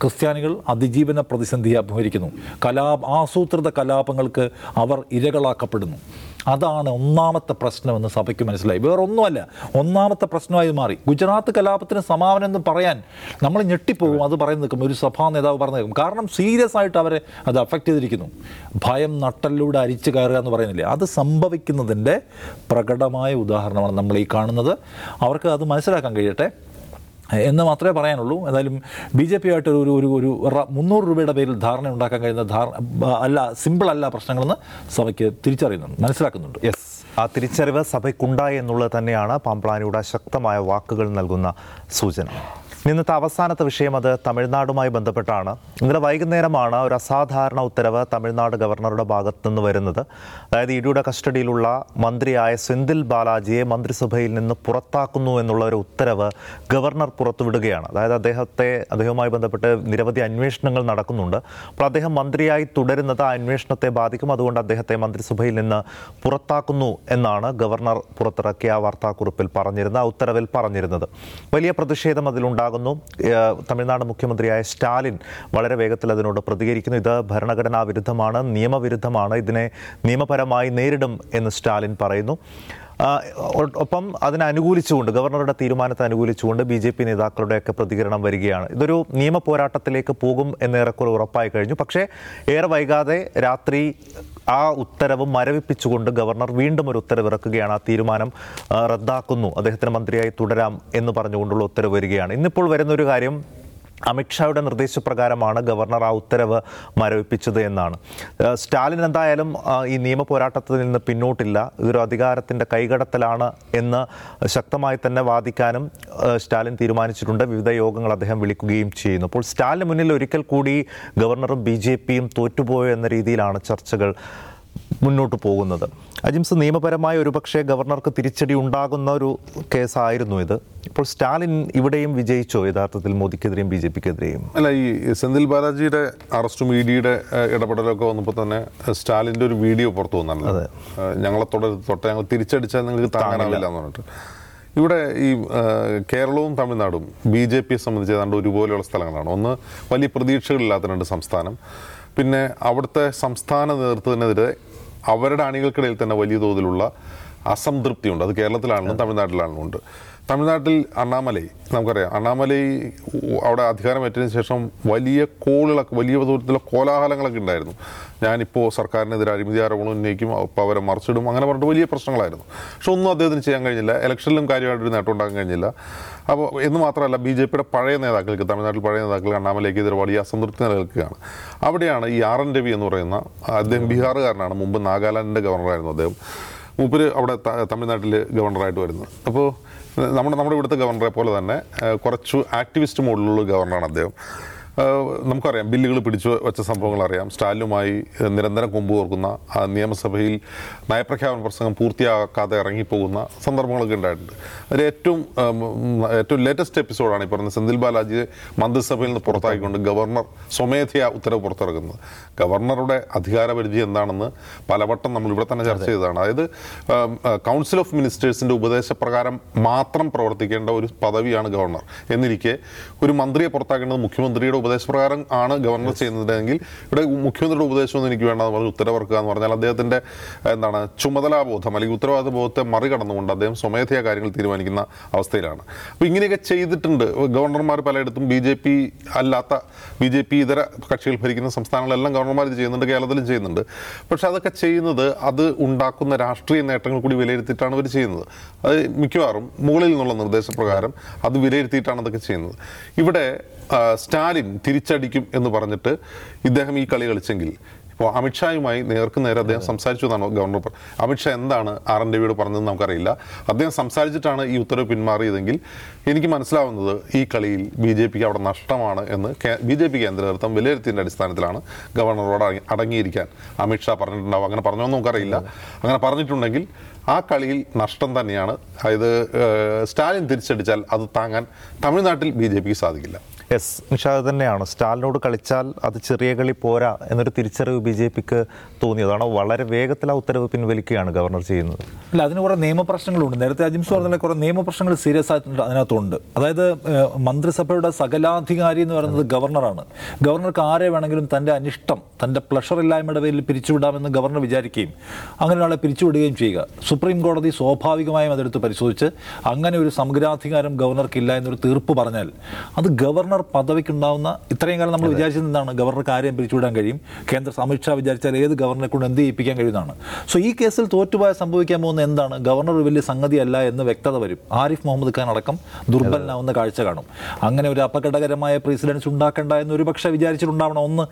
ക്രിസ്ത്യാനികൾ അതിജീവന പ്രതിസന്ധി അഭിമുഖീകരിക്കുന്നു. കലാ ആസൂത്രിത കലാപങ്ങൾക്ക് അവർ ഇരകളാക്കപ്പെടുന്നു. അതാണ് ഒന്നാമത്തെ പ്രശ്നമെന്ന് സഭയ്ക്ക് മനസ്സിലായി. വേറൊന്നുമല്ല ഒന്നാമത്തെ പ്രശ്നമായി മാറി. ഗുജറാത്ത് കലാപത്തിന് സമാപനം എന്ന് പറയാൻ നമ്മൾ ഞെട്ടിപ്പോകും അത് പറയുന്ന നിൽക്കും. ഒരു സഭാ നേതാവ് പറഞ്ഞു നിൽക്കും. കാരണം സീരിയസ് ആയിട്ട് അവരെ അത് അഫക്റ്റ് ചെയ്തിരിക്കുന്നു. ഭയം നട്ടലിലൂടെ അരിച്ചു കയറുക എന്ന് പറയുന്നില്ലേ? അത് സംഭവിക്കുന്നതിന്റെ പ്രകടമായ ഉദാഹരണമാണ് നമ്മൾ ഈ കാണുന്നത്. അവർക്ക് അത് മനസ്സിലാക്കാൻ കഴിയട്ടെ. എന്ന് മാത്രമേ പറയാനുള്ളൂ. എന്തായാലും ബി ജെ പി ആയിട്ട് ഒരു ഒരു ഒരു മുന്നൂറ് രൂപയുടെ പേരിൽ ധാരണ ഉണ്ടാക്കാൻ കഴിയുന്ന ധാരണ അല്ല സിമ്പിൾ അല്ല പ്രശ്നങ്ങളെന്ന് സഭയ്ക്ക് തിരിച്ചറിയുന്നുണ്ട്. മനസ്സിലാക്കുന്നുണ്ട്. യെസ് ആ തിരിച്ചറിവ് സഭയ്ക്കുണ്ടായി എന്നുള്ളത് തന്നെയാണ് പാംപ്ലാനിയുടെ ശക്തമായ വാക്കുകൾ നൽകുന്ന സൂചന. ഇന്നത്തെ അവസാനത്തെ വിഷയം അത് തമിഴ്നാടുമായി ബന്ധപ്പെട്ടാണ്. ഇന്നലെ വൈകുന്നേരമാണ് ഒരു അസാധാരണ ഉത്തരവ് തമിഴ്നാട് ഗവർണറുടെ ഭാഗത്തു നിന്ന് വരുന്നത്. അതായത് ഇഡിയുടെ കസ്റ്റഡിയിലുള്ള മന്ത്രിയായ സെന്തിൽ ബാലാജിയെ മന്ത്രിസഭയിൽ നിന്ന് പുറത്താക്കുന്നു എന്നുള്ള ഒരു ഉത്തരവ് ഗവർണർ പുറത്തുവിടുകയാണ്. അതായത് അദ്ദേഹത്തെ അദ്ദേഹവുമായി ബന്ധപ്പെട്ട് നിരവധി അന്വേഷണങ്ങൾ നടക്കുന്നുണ്ട്. അപ്പോൾ അദ്ദേഹം മന്ത്രിയായി തുടരുന്നത് ആ അന്വേഷണത്തെ ബാധിക്കും. അതുകൊണ്ട് അദ്ദേഹത്തെ മന്ത്രിസഭയിൽ നിന്ന് പുറത്താക്കുന്നു എന്നാണ് ഗവർണർ പുറത്തിറക്കിയ വാർത്താക്കുറിപ്പിൽ പറഞ്ഞിരുന്നത് ആ ഉത്തരവിൽ പറഞ്ഞിരുന്നത്. വലിയ പ്രതിഷേധം അതിലുണ്ടാകുന്നു ഏഹ് തമിഴ്നാട് മുഖ്യമന്ത്രിയായ സ്റ്റാലിൻ വളരെ വേഗത്തിൽ അതിനോട് പ്രതികരിക്കുന്നു. ഇത് ഭരണഘടനാ വിരുദ്ധമാണ് നിയമവിരുദ്ധമാണ്. ഇതിനെ നിയമപരമായി നേരിടും എന്ന് സ്റ്റാലിൻ പറയുന്നു. ഒപ്പം അതിനെ അനുകൂലിച്ചുകൊണ്ട് ഗവർണറുടെ തീരുമാനത്തെ അനുകൂലിച്ചുകൊണ്ട് ബി ജെ പി നേതാക്കളുടെയൊക്കെ പ്രതികരണം വരികയാണ്. ഇതൊരു നിയമ പോരാട്ടത്തിലേക്ക് പോകും എന്നേറെക്കുറെ ഉറപ്പായി കഴിഞ്ഞു. പക്ഷേ ഏറെ വൈകാതെ രാത്രി ആ ഉത്തരവ് മരവിപ്പിച്ചുകൊണ്ട് ഗവർണർ വീണ്ടും ഒരു ഉത്തരവ് ഇറക്കുകയാണ്. ആ തീരുമാനം റദ്ദാക്കുന്നു. അദ്ദേഹത്തിന് മന്ത്രിയായി തുടരാം എന്ന് പറഞ്ഞുകൊണ്ടുള്ള ഉത്തരവ് വരികയാണ്. ഇന്നിപ്പോൾ വരുന്നൊരു കാര്യം അമിത്ഷായുടെ നിർദ്ദേശപ്രകാരമാണ് ഗവർണർ ആ ഉത്തരവ് മരവിപ്പിച്ചത് എന്നാണ്. സ്റ്റാലിൻ എന്തായാലും ഈ നിയമ പോരാട്ടത്തിൽ നിന്ന് പിന്നോട്ടില്ല. ഇതൊരു അധികാരത്തിന്റെ കൈകടത്തലാണ് എന്ന് ശക്തമായി തന്നെ വാദിക്കാനും സ്റ്റാലിൻ തീരുമാനിച്ചിട്ടുണ്ട്. വിവിധ യോഗങ്ങൾ അദ്ദേഹം വിളിക്കുകയും ചെയ്യുന്നു. അപ്പോൾ സ്റ്റാലിന് മുന്നിൽ ഒരിക്കൽ കൂടി ഗവർണറും ബി ജെ പിയും തോറ്റുപോയോ എന്ന രീതിയിലാണ് ചർച്ചകൾ. മുന്നോട്ട് പോകുന്നത്. അജിംസ് നിയമപരമായ ഒരുപക്ഷെ ഗവർണർക്ക് തിരിച്ചടി ഉണ്ടാകുന്ന ഒരു കേസായിരുന്നു ഇത്. ഇപ്പോൾ സ്റ്റാലിൻ ഇവിടെയും വിജയിച്ചോ? യഥാർത്ഥത്തിൽ മോദിക്കെതിരെയും ബി ജെ പിക്കെതിരെയും? അല്ല ഈ സെന്തിൽ ബാലാജിയുടെ അറസ്റ്റും ഇ ഡിയുടെ ഇടപെടലൊക്കെ വന്നപ്പോൾ തന്നെ സ്റ്റാലിന്റെ ഒരു വീഡിയോ പുറത്തു വന്നാണല്ലോ അതെ. ഞങ്ങളെ തുടരുത് തൊട്ട് ഞങ്ങൾ തിരിച്ചടിച്ചാൽ നിങ്ങൾക്ക് താങ്ങാനാവില്ല എന്ന് പറഞ്ഞിട്ട്. ഇവിടെ ഈ കേരളവും തമിഴ്നാടും ബി ജെ പിയെ സംബന്ധിച്ച് ഏതാണ്ട് ഒരുപോലെയുള്ള സ്ഥലങ്ങളാണ്. ഒന്ന് വലിയ പ്രതീക്ഷകളില്ലാത്ത രണ്ട് സംസ്ഥാനം. പിന്നെ അവിടുത്തെ സംസ്ഥാന നേതൃത്വത്തിനെതിരെ അവരുടെ അണികൾക്കിടയിൽ തന്നെ വലിയ തോതിലുള്ള അസംതൃപ്തിയുണ്ട്. അത് കേരളത്തിലാണെന്നും തമിഴ്നാട്ടിലാണെന്നും ഉണ്ട്. തമിഴ്നാട്ടിൽ അണ്ണാമലൈ നമുക്കറിയാം. അണ്ണാമലൈ അവിടെ അധികാരം ഏറ്റതിന് ശേഷം വലിയ കോളുകളൊക്കെ വലിയ തോതിലുള്ള കോലാഹലങ്ങളൊക്കെ ഉണ്ടായിരുന്നു. ഞാനിപ്പോൾ സർക്കാരിനെതിരെ അഴിമതി ആരോപണം ഉന്നയിക്കും അപ്പോൾ അവരെ മറിച്ചിടും അങ്ങനെ പറഞ്ഞിട്ട് വലിയ പ്രശ്നങ്ങളായിരുന്നു. പക്ഷെ ഒന്നും അദ്ദേഹത്തിന് ചെയ്യാൻ കഴിഞ്ഞില്ല. ഇലക്ഷനിലും കാര്യമായിട്ടൊരു നേട്ടം ഉണ്ടാക്കാൻ കഴിഞ്ഞില്ല. അപ്പോൾ എന്ന് മാത്രമല്ല ബി ജെ പിയുടെ പഴയ നേതാക്കൾക്ക് തമിഴ്നാട്ടിൽ പഴയ നേതാക്കൾക്ക് അണ്ണാമലയ്ക്കെതിരെ വലിയ അസംതൃപ്തി നിലനിൽക്കുകയാണ്. അവിടെയാണ് ഈ ആർ എൻ രവി എന്ന് പറയുന്ന അദ്ദേഹം ബീഹാറുകാരനാണ്. മുമ്പ് നാഗാലാൻഡിന്റെ ഗവർണറായിരുന്നു അദ്ദേഹം. മൂപ്പര് അവിടെ തമിഴ്നാട്ടിൽ ഗവർണറായിട്ട് വരുന്നത്. അപ്പോൾ നമ്മുടെ നമ്മുടെ ഇവിടുത്തെ ഗവർണറെ പോലെ തന്നെ കുറച്ച് ആക്ടിവിസ്റ്റ് മോഡിലുള്ള ഗവർണറാണ് അദ്ദേഹം. നമുക്കറിയാം ബില്ലുകൾ പിടിച്ചു വെച്ച സംഭവങ്ങൾ അറിയാം സ്റ്റാലിനുമായി നിരന്തരം കൊമ്പ് കോർക്കുന്ന നിയമസഭയിൽ നയപ്രഖ്യാപന പ്രസംഗം പൂർത്തിയാക്കാതെ ഇറങ്ങിപ്പോകുന്ന സന്ദർഭങ്ങളൊക്കെ ഉണ്ടായിട്ടുണ്ട്. അതിൽ ഏറ്റവും ഏറ്റവും ലേറ്റസ്റ്റ് എപ്പിസോഡാണ് ഈ പറഞ്ഞത് സെന്തിൽ ബാലാജിയെ മന്ത്രിസഭയിൽ നിന്ന് പുറത്താക്കിക്കൊണ്ട് ഗവർണർ സ്വമേധയാ ഉത്തരവ് പുറത്തിറക്കുന്നത്. ഗവർണറുടെ അധികാരപരിധി എന്താണെന്ന് പലവട്ടം നമ്മൾ ഇവിടെ തന്നെ ചർച്ച ചെയ്തതാണ്. അതായത് കൗൺസിൽ ഓഫ് മിനിസ്റ്റേഴ്സിന്റെ ഉപദേശപ്രകാരം മാത്രം പ്രവർത്തിക്കേണ്ട ഒരു പദവിയാണ് ഗവർണർ. എന്നിരിക്കെ ഒരു മന്ത്രിയെ പുറത്താക്കേണ്ടത് മുഖ്യമന്ത്രിയുടെ ഉപദേശപ്രകാരം ആണ് ഗവർണർ ചെയ്യുന്നതെങ്കിൽ ഇവിടെ മുഖ്യമന്ത്രിയുടെ ഉപദേശമൊന്നും എനിക്ക് വേണ്ടെന്ന് പറഞ്ഞ് ഉത്തരവിറക്കുക എന്ന് പറഞ്ഞാൽ അദ്ദേഹത്തിന്റെ എന്താണ് ചുമതലാബോധം അല്ലെങ്കിൽ ഉത്തരവാദിത്ത ബോധത്തെ മറികടന്നുകൊണ്ട് അദ്ദേഹം സ്വമേധയാ കാര്യങ്ങൾ തീരുമാനിക്കുന്ന അവസ്ഥയിലാണ്. അപ്പോൾ ഇങ്ങനെയൊക്കെ ചെയ്തിട്ടുണ്ട്. ഗവർണർമാർ പലയിടത്തും ബി ജെ പി അല്ലാത്ത ബി ജെ പി ഇതര കക്ഷികൾ ഭരിക്കുന്ന സംസ്ഥാനങ്ങളെല്ലാം ഗവർണർമാർ ഇത് ചെയ്യുന്നുണ്ട് കേരളത്തിലും ചെയ്യുന്നുണ്ട്. പക്ഷെ അതൊക്കെ ചെയ്യുന്നത് അത് ഉണ്ടാക്കുന്ന രാഷ്ട്രീയ നേട്ടങ്ങൾ കൂടി വിലയിരുത്തിയിട്ടാണ് ഇവർ ചെയ്യുന്നത്. അത് മിക്കവാറും മുകളിൽ നിന്നുള്ള നിർദ്ദേശപ്രകാരം അത് വിലയിരുത്തിയിട്ടാണ് അതൊക്കെ ചെയ്യുന്നത്. ഇവിടെ സ്റ്റാലിൻ തിരിച്ചടിക്കും എന്ന് പറഞ്ഞിട്ട് ഇദ്ദേഹം ഈ കളി കളിച്ചെങ്കിൽ. ഇപ്പോൾ അമിത്ഷായുമായി നേർക്ക് നേരെ അദ്ദേഹം സംസാരിച്ചു എന്നാണ് ഗവർണർ അമിത്ഷാ എന്താണ് ആർ എൻ രവിയോട് പറഞ്ഞതെന്ന് നമുക്കറിയില്ല. അദ്ദേഹം സംസാരിച്ചിട്ടാണ് ഈ ഉത്തരവ് പിന്മാറിയതെങ്കിൽ എനിക്ക് മനസ്സിലാവുന്നത് ഈ കളിയിൽ ബി ജെ പിക്ക് അവിടെ നഷ്ടമാണ് എന്ന് ബി ജെ പി കേന്ദ്ര നേതൃത്വം വിലയിരുത്തിയതിന്റെ അടിസ്ഥാനത്തിലാണ് ഗവർണറോട് അടങ്ങി- അടങ്ങിയിരിക്കാൻ അമിത്ഷാ പറഞ്ഞിട്ടുണ്ടാവും. അങ്ങനെ പറഞ്ഞോ എന്ന് നമുക്കറിയില്ല. അങ്ങനെ പറഞ്ഞിട്ടുണ്ടെങ്കിൽ ആ കളിയിൽ നഷ്ടം തന്നെയാണ്. അതായത് സ്റ്റാലിൻ തിരിച്ചടിച്ചാൽ അത് താങ്ങാൻ തമിഴ്നാട്ടിൽ ബി ജെ പിക്ക് സാധിക്കില്ല. യെസ് നിഷാദ് തന്നെയാണ്. സ്റ്റാലിനോട് കളിച്ചാൽ അത് ചെറിയ കളി പോരാ എന്നൊരു തിരിച്ചറിവ് ബി ജെ പിക്ക് തോന്നിയതാണ് വളരെ വേഗത്തിൽ ആ ഉത്തരവ് പിൻവലിക്കുകയാണ് ഗവർണർ ചെയ്യുന്നത്? അല്ല അതിന് കുറേ നിയമപ്രശ്നങ്ങളുണ്ട് നേരത്തെ അജിംസ് പറഞ്ഞ കുറേ നിയമപ്രശ്നങ്ങൾ സീരിയസ് ആയിട്ടുണ്ട് അതിനകത്തുണ്ട്. അതായത് മന്ത്രിസഭയുടെ സകലാധികാരി എന്ന് പറയുന്നത് ഗവർണറാണ്. ഗവർണർക്ക് ആരെ വേണമെങ്കിലും തന്റെ അനിഷ്ടം തന്റെ പ്ലഷർ ഇല്ലായ്മയുടെ പേരിൽ പിരിച്ചുവിടാമെന്ന് ഗവർണർ വിചാരിക്കുകയും അങ്ങനെ ഒരാളെ പിരിച്ചുവിടുകയും ചെയ്യുക. സുപ്രീം കോടതി സ്വാഭാവികമായും അതെടുത്ത് പരിശോധിച്ച് അങ്ങനെ ഒരു സമഗ്രാധികാരം ഗവർണർക്കില്ല എന്നൊരു തീർപ്പ് പറഞ്ഞാൽ അത് ഗവർണർ പദവിക്കുണ്ടാവുന്ന ഇത്രയും കാലം നമ്മൾ വിചാരിച്ചത് എന്താണ്? ഗവർണർ കാര്യം പിരിച്ചുവിടാൻ കഴിയും. കേന്ദ്ര അമിത്ഷാ വിചാരിച്ചാൽ ഏത് ഗവർണറെ കൊണ്ട് എന്ത് ചെയ്യിപ്പിക്കാൻ കഴിയുന്നതാണ്. സോ ഈ കേസിൽ തോറ്റുപോയ സംഭവിക്കാൻ പോകുന്ന എന്താണ്? ഗവർണർ ഒരു വലിയ സംഗതിയല്ല എന്ന് വ്യക്തത വരും. ആരിഫ് മുഹമ്മദ് ഖാൻ അടക്കം ദുർബലനാവുന്ന കാഴ്ച കാണും. അങ്ങനെ ഒരു അപകടകരമായ പ്രസിഡൻസ് ഉണ്ടാക്കേണ്ട എന്ന് ഒരു പക്ഷേ വിചാരിച്ചിട്ടുണ്ടാവണം. ഒന്ന്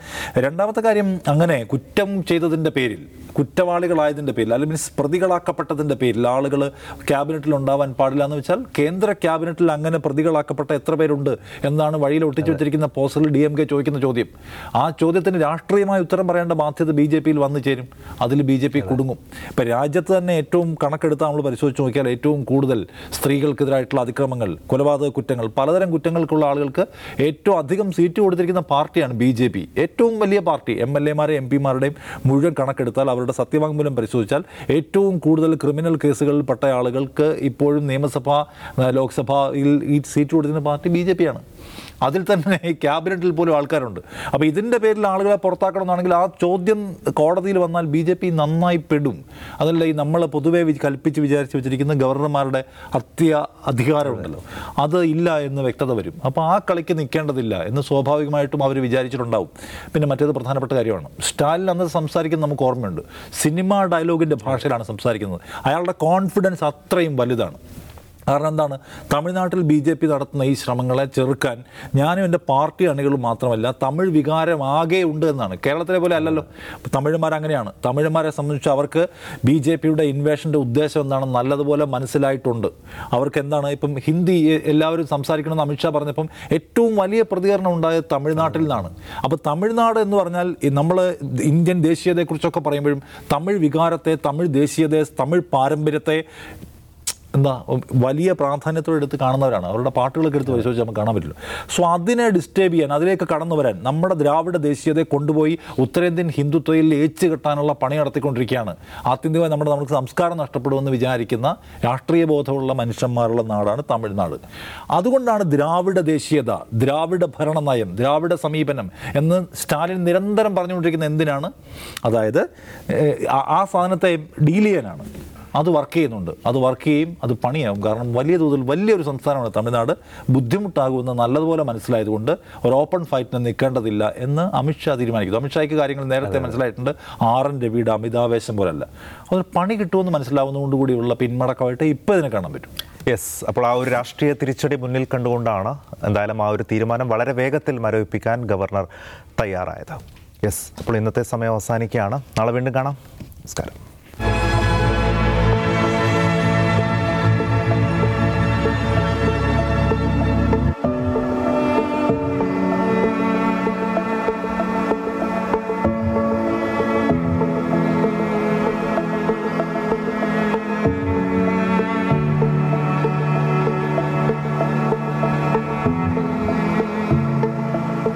രണ്ടാമത്തെ കാര്യം അങ്ങനെ കുറ്റം ചെയ്തതിന്റെ പേരിൽ കുറ്റവാളികളായതിന്റെ പേരിൽ അല്ലെങ്കിൽ മീൻസ് പ്രതികളാക്കപ്പെട്ടതിന്റെ പേരിൽ ആളുകൾ ക്യാബിനറ്റിൽ ഉണ്ടാവാൻ പാടില്ല എന്ന് വെച്ചാൽ കേന്ദ്ര ക്യാബിനറ്റിൽ അങ്ങനെ പ്രതികളാക്കപ്പെട്ട എത്ര പേരുണ്ട് എന്നാണ് വഴിയിൽ ഒട്ടിച്ചു വെച്ചിരിക്കുന്ന പോസ്റ്ററിൽ ഡി എം കെ ചോദിക്കുന്ന ചോദ്യം. ആ ചോദ്യത്തിന് രാഷ്ട്രീയമായ ഉത്തരം പറയേണ്ട ബാധ്യത ബി ജെ പിയിൽ വന്നു ചേരും. അതിൽ ബി ജെ പി കുടുങ്ങും. ഇപ്പം രാജ്യത്ത് തന്നെ ഏറ്റവും കണക്കെടുത്ത് നമ്മൾ പരിശോധിച്ച് നോക്കിയാൽ ഏറ്റവും കൂടുതൽ സ്ത്രീകൾക്കെതിരായിട്ടുള്ള അതിക്രമങ്ങൾ കൊലപാതക കുറ്റങ്ങൾ പലതരം കുറ്റങ്ങൾക്കുള്ള ആളുകൾക്ക് ഏറ്റവും അധികം സീറ്റ് കൊടുത്തിരിക്കുന്ന പാർട്ടിയാണ് ബി ജെ പി. ഏറ്റവും വലിയ പാർട്ടി എം എൽ എമാരെ എം പിമാരുടെയും മുഴുവൻ കണക്കെടുത്താൽ അവരുടെ സത്യവാങ്മൂലം പരിശോധിച്ചാൽ ഏറ്റവും കൂടുതൽ ക്രിമിനൽ കേസുകളിൽ പെട്ട ആളുകൾക്ക് ഇപ്പോഴും നിയമസഭ ലോക്സഭയിൽ ഈ സീറ്റ് കൊടുത്തിരുന്ന പാർട്ടി ബി ജെ പി ആണ്. അതിൽ തന്നെ ക്യാബിനറ്റിൽ പോലും ആൾക്കാരുണ്ട്. അപ്പോൾ ഇതിന്റെ പേരിൽ ആളുകളെ പുറത്താക്കണമെന്നാണെങ്കിൽ ആ ചോദ്യം കോടതിയിൽ വന്നാൽ ബി ജെ പി നന്നായി പെടും. അതല്ല ഈ നമ്മൾ പൊതുവേ കൽപ്പിച്ച് വിചാരിച്ച് വെച്ചിരിക്കുന്ന ഗവർണർമാരുടെ അത്യ അധികാരമുണ്ടല്ലോ. അത് ഇല്ല എന്ന് വ്യക്തത വരും. അപ്പോൾ ആ കളിക്ക് നിൽക്കേണ്ടതില്ല എന്ന് സ്വാഭാവികമായിട്ടും അവർ വിചാരിച്ചിട്ടുണ്ടാവും. പിന്നെ മറ്റേത് പ്രധാനപ്പെട്ട കാര്യമാണ്. സ്റ്റാലിൻ അന്ന് സംസാരിക്കുന്നത് നമുക്ക് ഓർമ്മയുണ്ട്. സിനിമ ഡയലോഗിന്റെ ഭാഷയിലാണ് സംസാരിക്കുന്നത്. അയാളുടെ കോൺഫിഡൻസ് അത്രയും വലുതാണ്. കാരണം എന്താണ്? തമിഴ്നാട്ടിൽ ബി ജെ പി നടത്തുന്ന ഈ ശ്രമങ്ങളെ ചെറുക്കാൻ ഞാനും എന്റെ പാർട്ടി അണികളും മാത്രമല്ല തമിഴ് വികാരം ആകെ ഉണ്ട് എന്നാണ്. കേരളത്തിലെ പോലെ അല്ലല്ലോ. തമിഴന്മാർ അങ്ങനെയാണ്. തമിഴന്മാരെ സംബന്ധിച്ച് അവർക്ക് ബി ജെ പിയുടെ ഇൻവേഷന്റെ ഉദ്ദേശം എന്താണെന്ന് നല്ലതുപോലെ മനസ്സിലായിട്ടുണ്ട്. അവർക്ക് എന്താണ്? ഇപ്പം ഹിന്ദി എല്ലാവരും സംസാരിക്കണമെന്ന് അമിത്ഷാ പറഞ്ഞപ്പം ഏറ്റവും വലിയ പ്രതികരണം ഉണ്ടായത് തമിഴ്നാട്ടിൽ നിന്നാണ്. അപ്പോൾ തമിഴ്നാട് എന്ന് പറഞ്ഞാൽ നമ്മൾ ഇന്ത്യൻ ദേശീയതയെക്കുറിച്ചൊക്കെ പറയുമ്പോഴും തമിഴ് വികാരത്തെ തമിഴ് ദേശീയതയെ തമിഴ് പാരമ്പര്യത്തെ എന്താ വലിയ പ്രാധാന്യത്തോടെ എടുത്ത് കാണുന്നവരാണ്. അവരുടെ പാട്ടുകളൊക്കെ എടുത്ത് പരിശോധിച്ച് നമുക്ക് കാണാൻ പറ്റില്ല. സോ അതിനെ ഡിസ്റ്റേബ് ചെയ്യാൻ അതിലേക്ക് കടന്നു വരാൻ നമ്മുടെ ദ്രാവിഡ ദേശീയതയെ കൊണ്ടുപോയി ഉത്തരേന്ത്യൻ ഹിന്ദുത്വയിൽ ഏച്ച് കെട്ടാനുള്ള പണി നടത്തിക്കൊണ്ടിരിക്കുകയാണ്. ആത്യന്തികമായി നമ്മുടെ നമുക്ക് സംസ്കാരം നഷ്ടപ്പെടുമെന്ന് വിചാരിക്കുന്ന രാഷ്ട്രീയ ബോധമുള്ള മനുഷ്യന്മാരുള്ള നാടാണ് തമിഴ്നാട്. അതുകൊണ്ടാണ് ദ്രാവിഡ ദേശീയത ദ്രാവിഡ ഭരണ നയം ദ്രാവിഡ സമീപനം എന്ന് സ്റ്റാലിൻ നിരന്തരം പറഞ്ഞുകൊണ്ടിരിക്കുന്ന എന്തിനാണ്? അതായത് ആ സാധനത്തെ ഡീൽ ചെയ്യാനാണ്. അത് വർക്ക് ചെയ്യുന്നുണ്ട്. അത് വർക്ക് ചെയ്യും അത് പണിയാവും. കാരണം വലിയ തോതിൽ വലിയൊരു സംസ്ഥാനമാണ് തമിഴ്നാട്. ബുദ്ധിമുട്ടാകുമെന്ന് നല്ലതുപോലെ മനസ്സിലായതുകൊണ്ട് ഒരു ഓപ്പൺ ഫൈറ്റിന് നിൽക്കേണ്ടതില്ല എന്ന് അമിത്ഷാ തീരുമാനിക്കുന്നു. അമിത്ഷായ്ക്ക് കാര്യങ്ങൾ നേരത്തെ മനസ്സിലായിട്ടുണ്ട്. ആർ എൻ രവിയുടെ അമിതാവേശം പോലല്ല. അതൊരു പണി കിട്ടുമെന്ന് മനസ്സിലാവുന്നതുകൊണ്ട് കൂടിയുള്ള പിന്മടക്കമായിട്ട് ഇപ്പോൾ ഇതിനെ കാണാൻ പറ്റും. യെസ് അപ്പോൾ ആ ഒരു രാഷ്ട്രീയ തിരിച്ചടി മുന്നിൽ കണ്ടുകൊണ്ടാണ് എന്തായാലും ആ ഒരു തീരുമാനം വളരെ വേഗത്തിൽ മരവിപ്പിക്കാൻ ഗവർണർ തയ്യാറായത്. യെസ് അപ്പോൾ ഇന്നത്തെ സമയം അവസാനിക്കുകയാണ്. നാളെ വീണ്ടും കാണാം. നമസ്കാരം.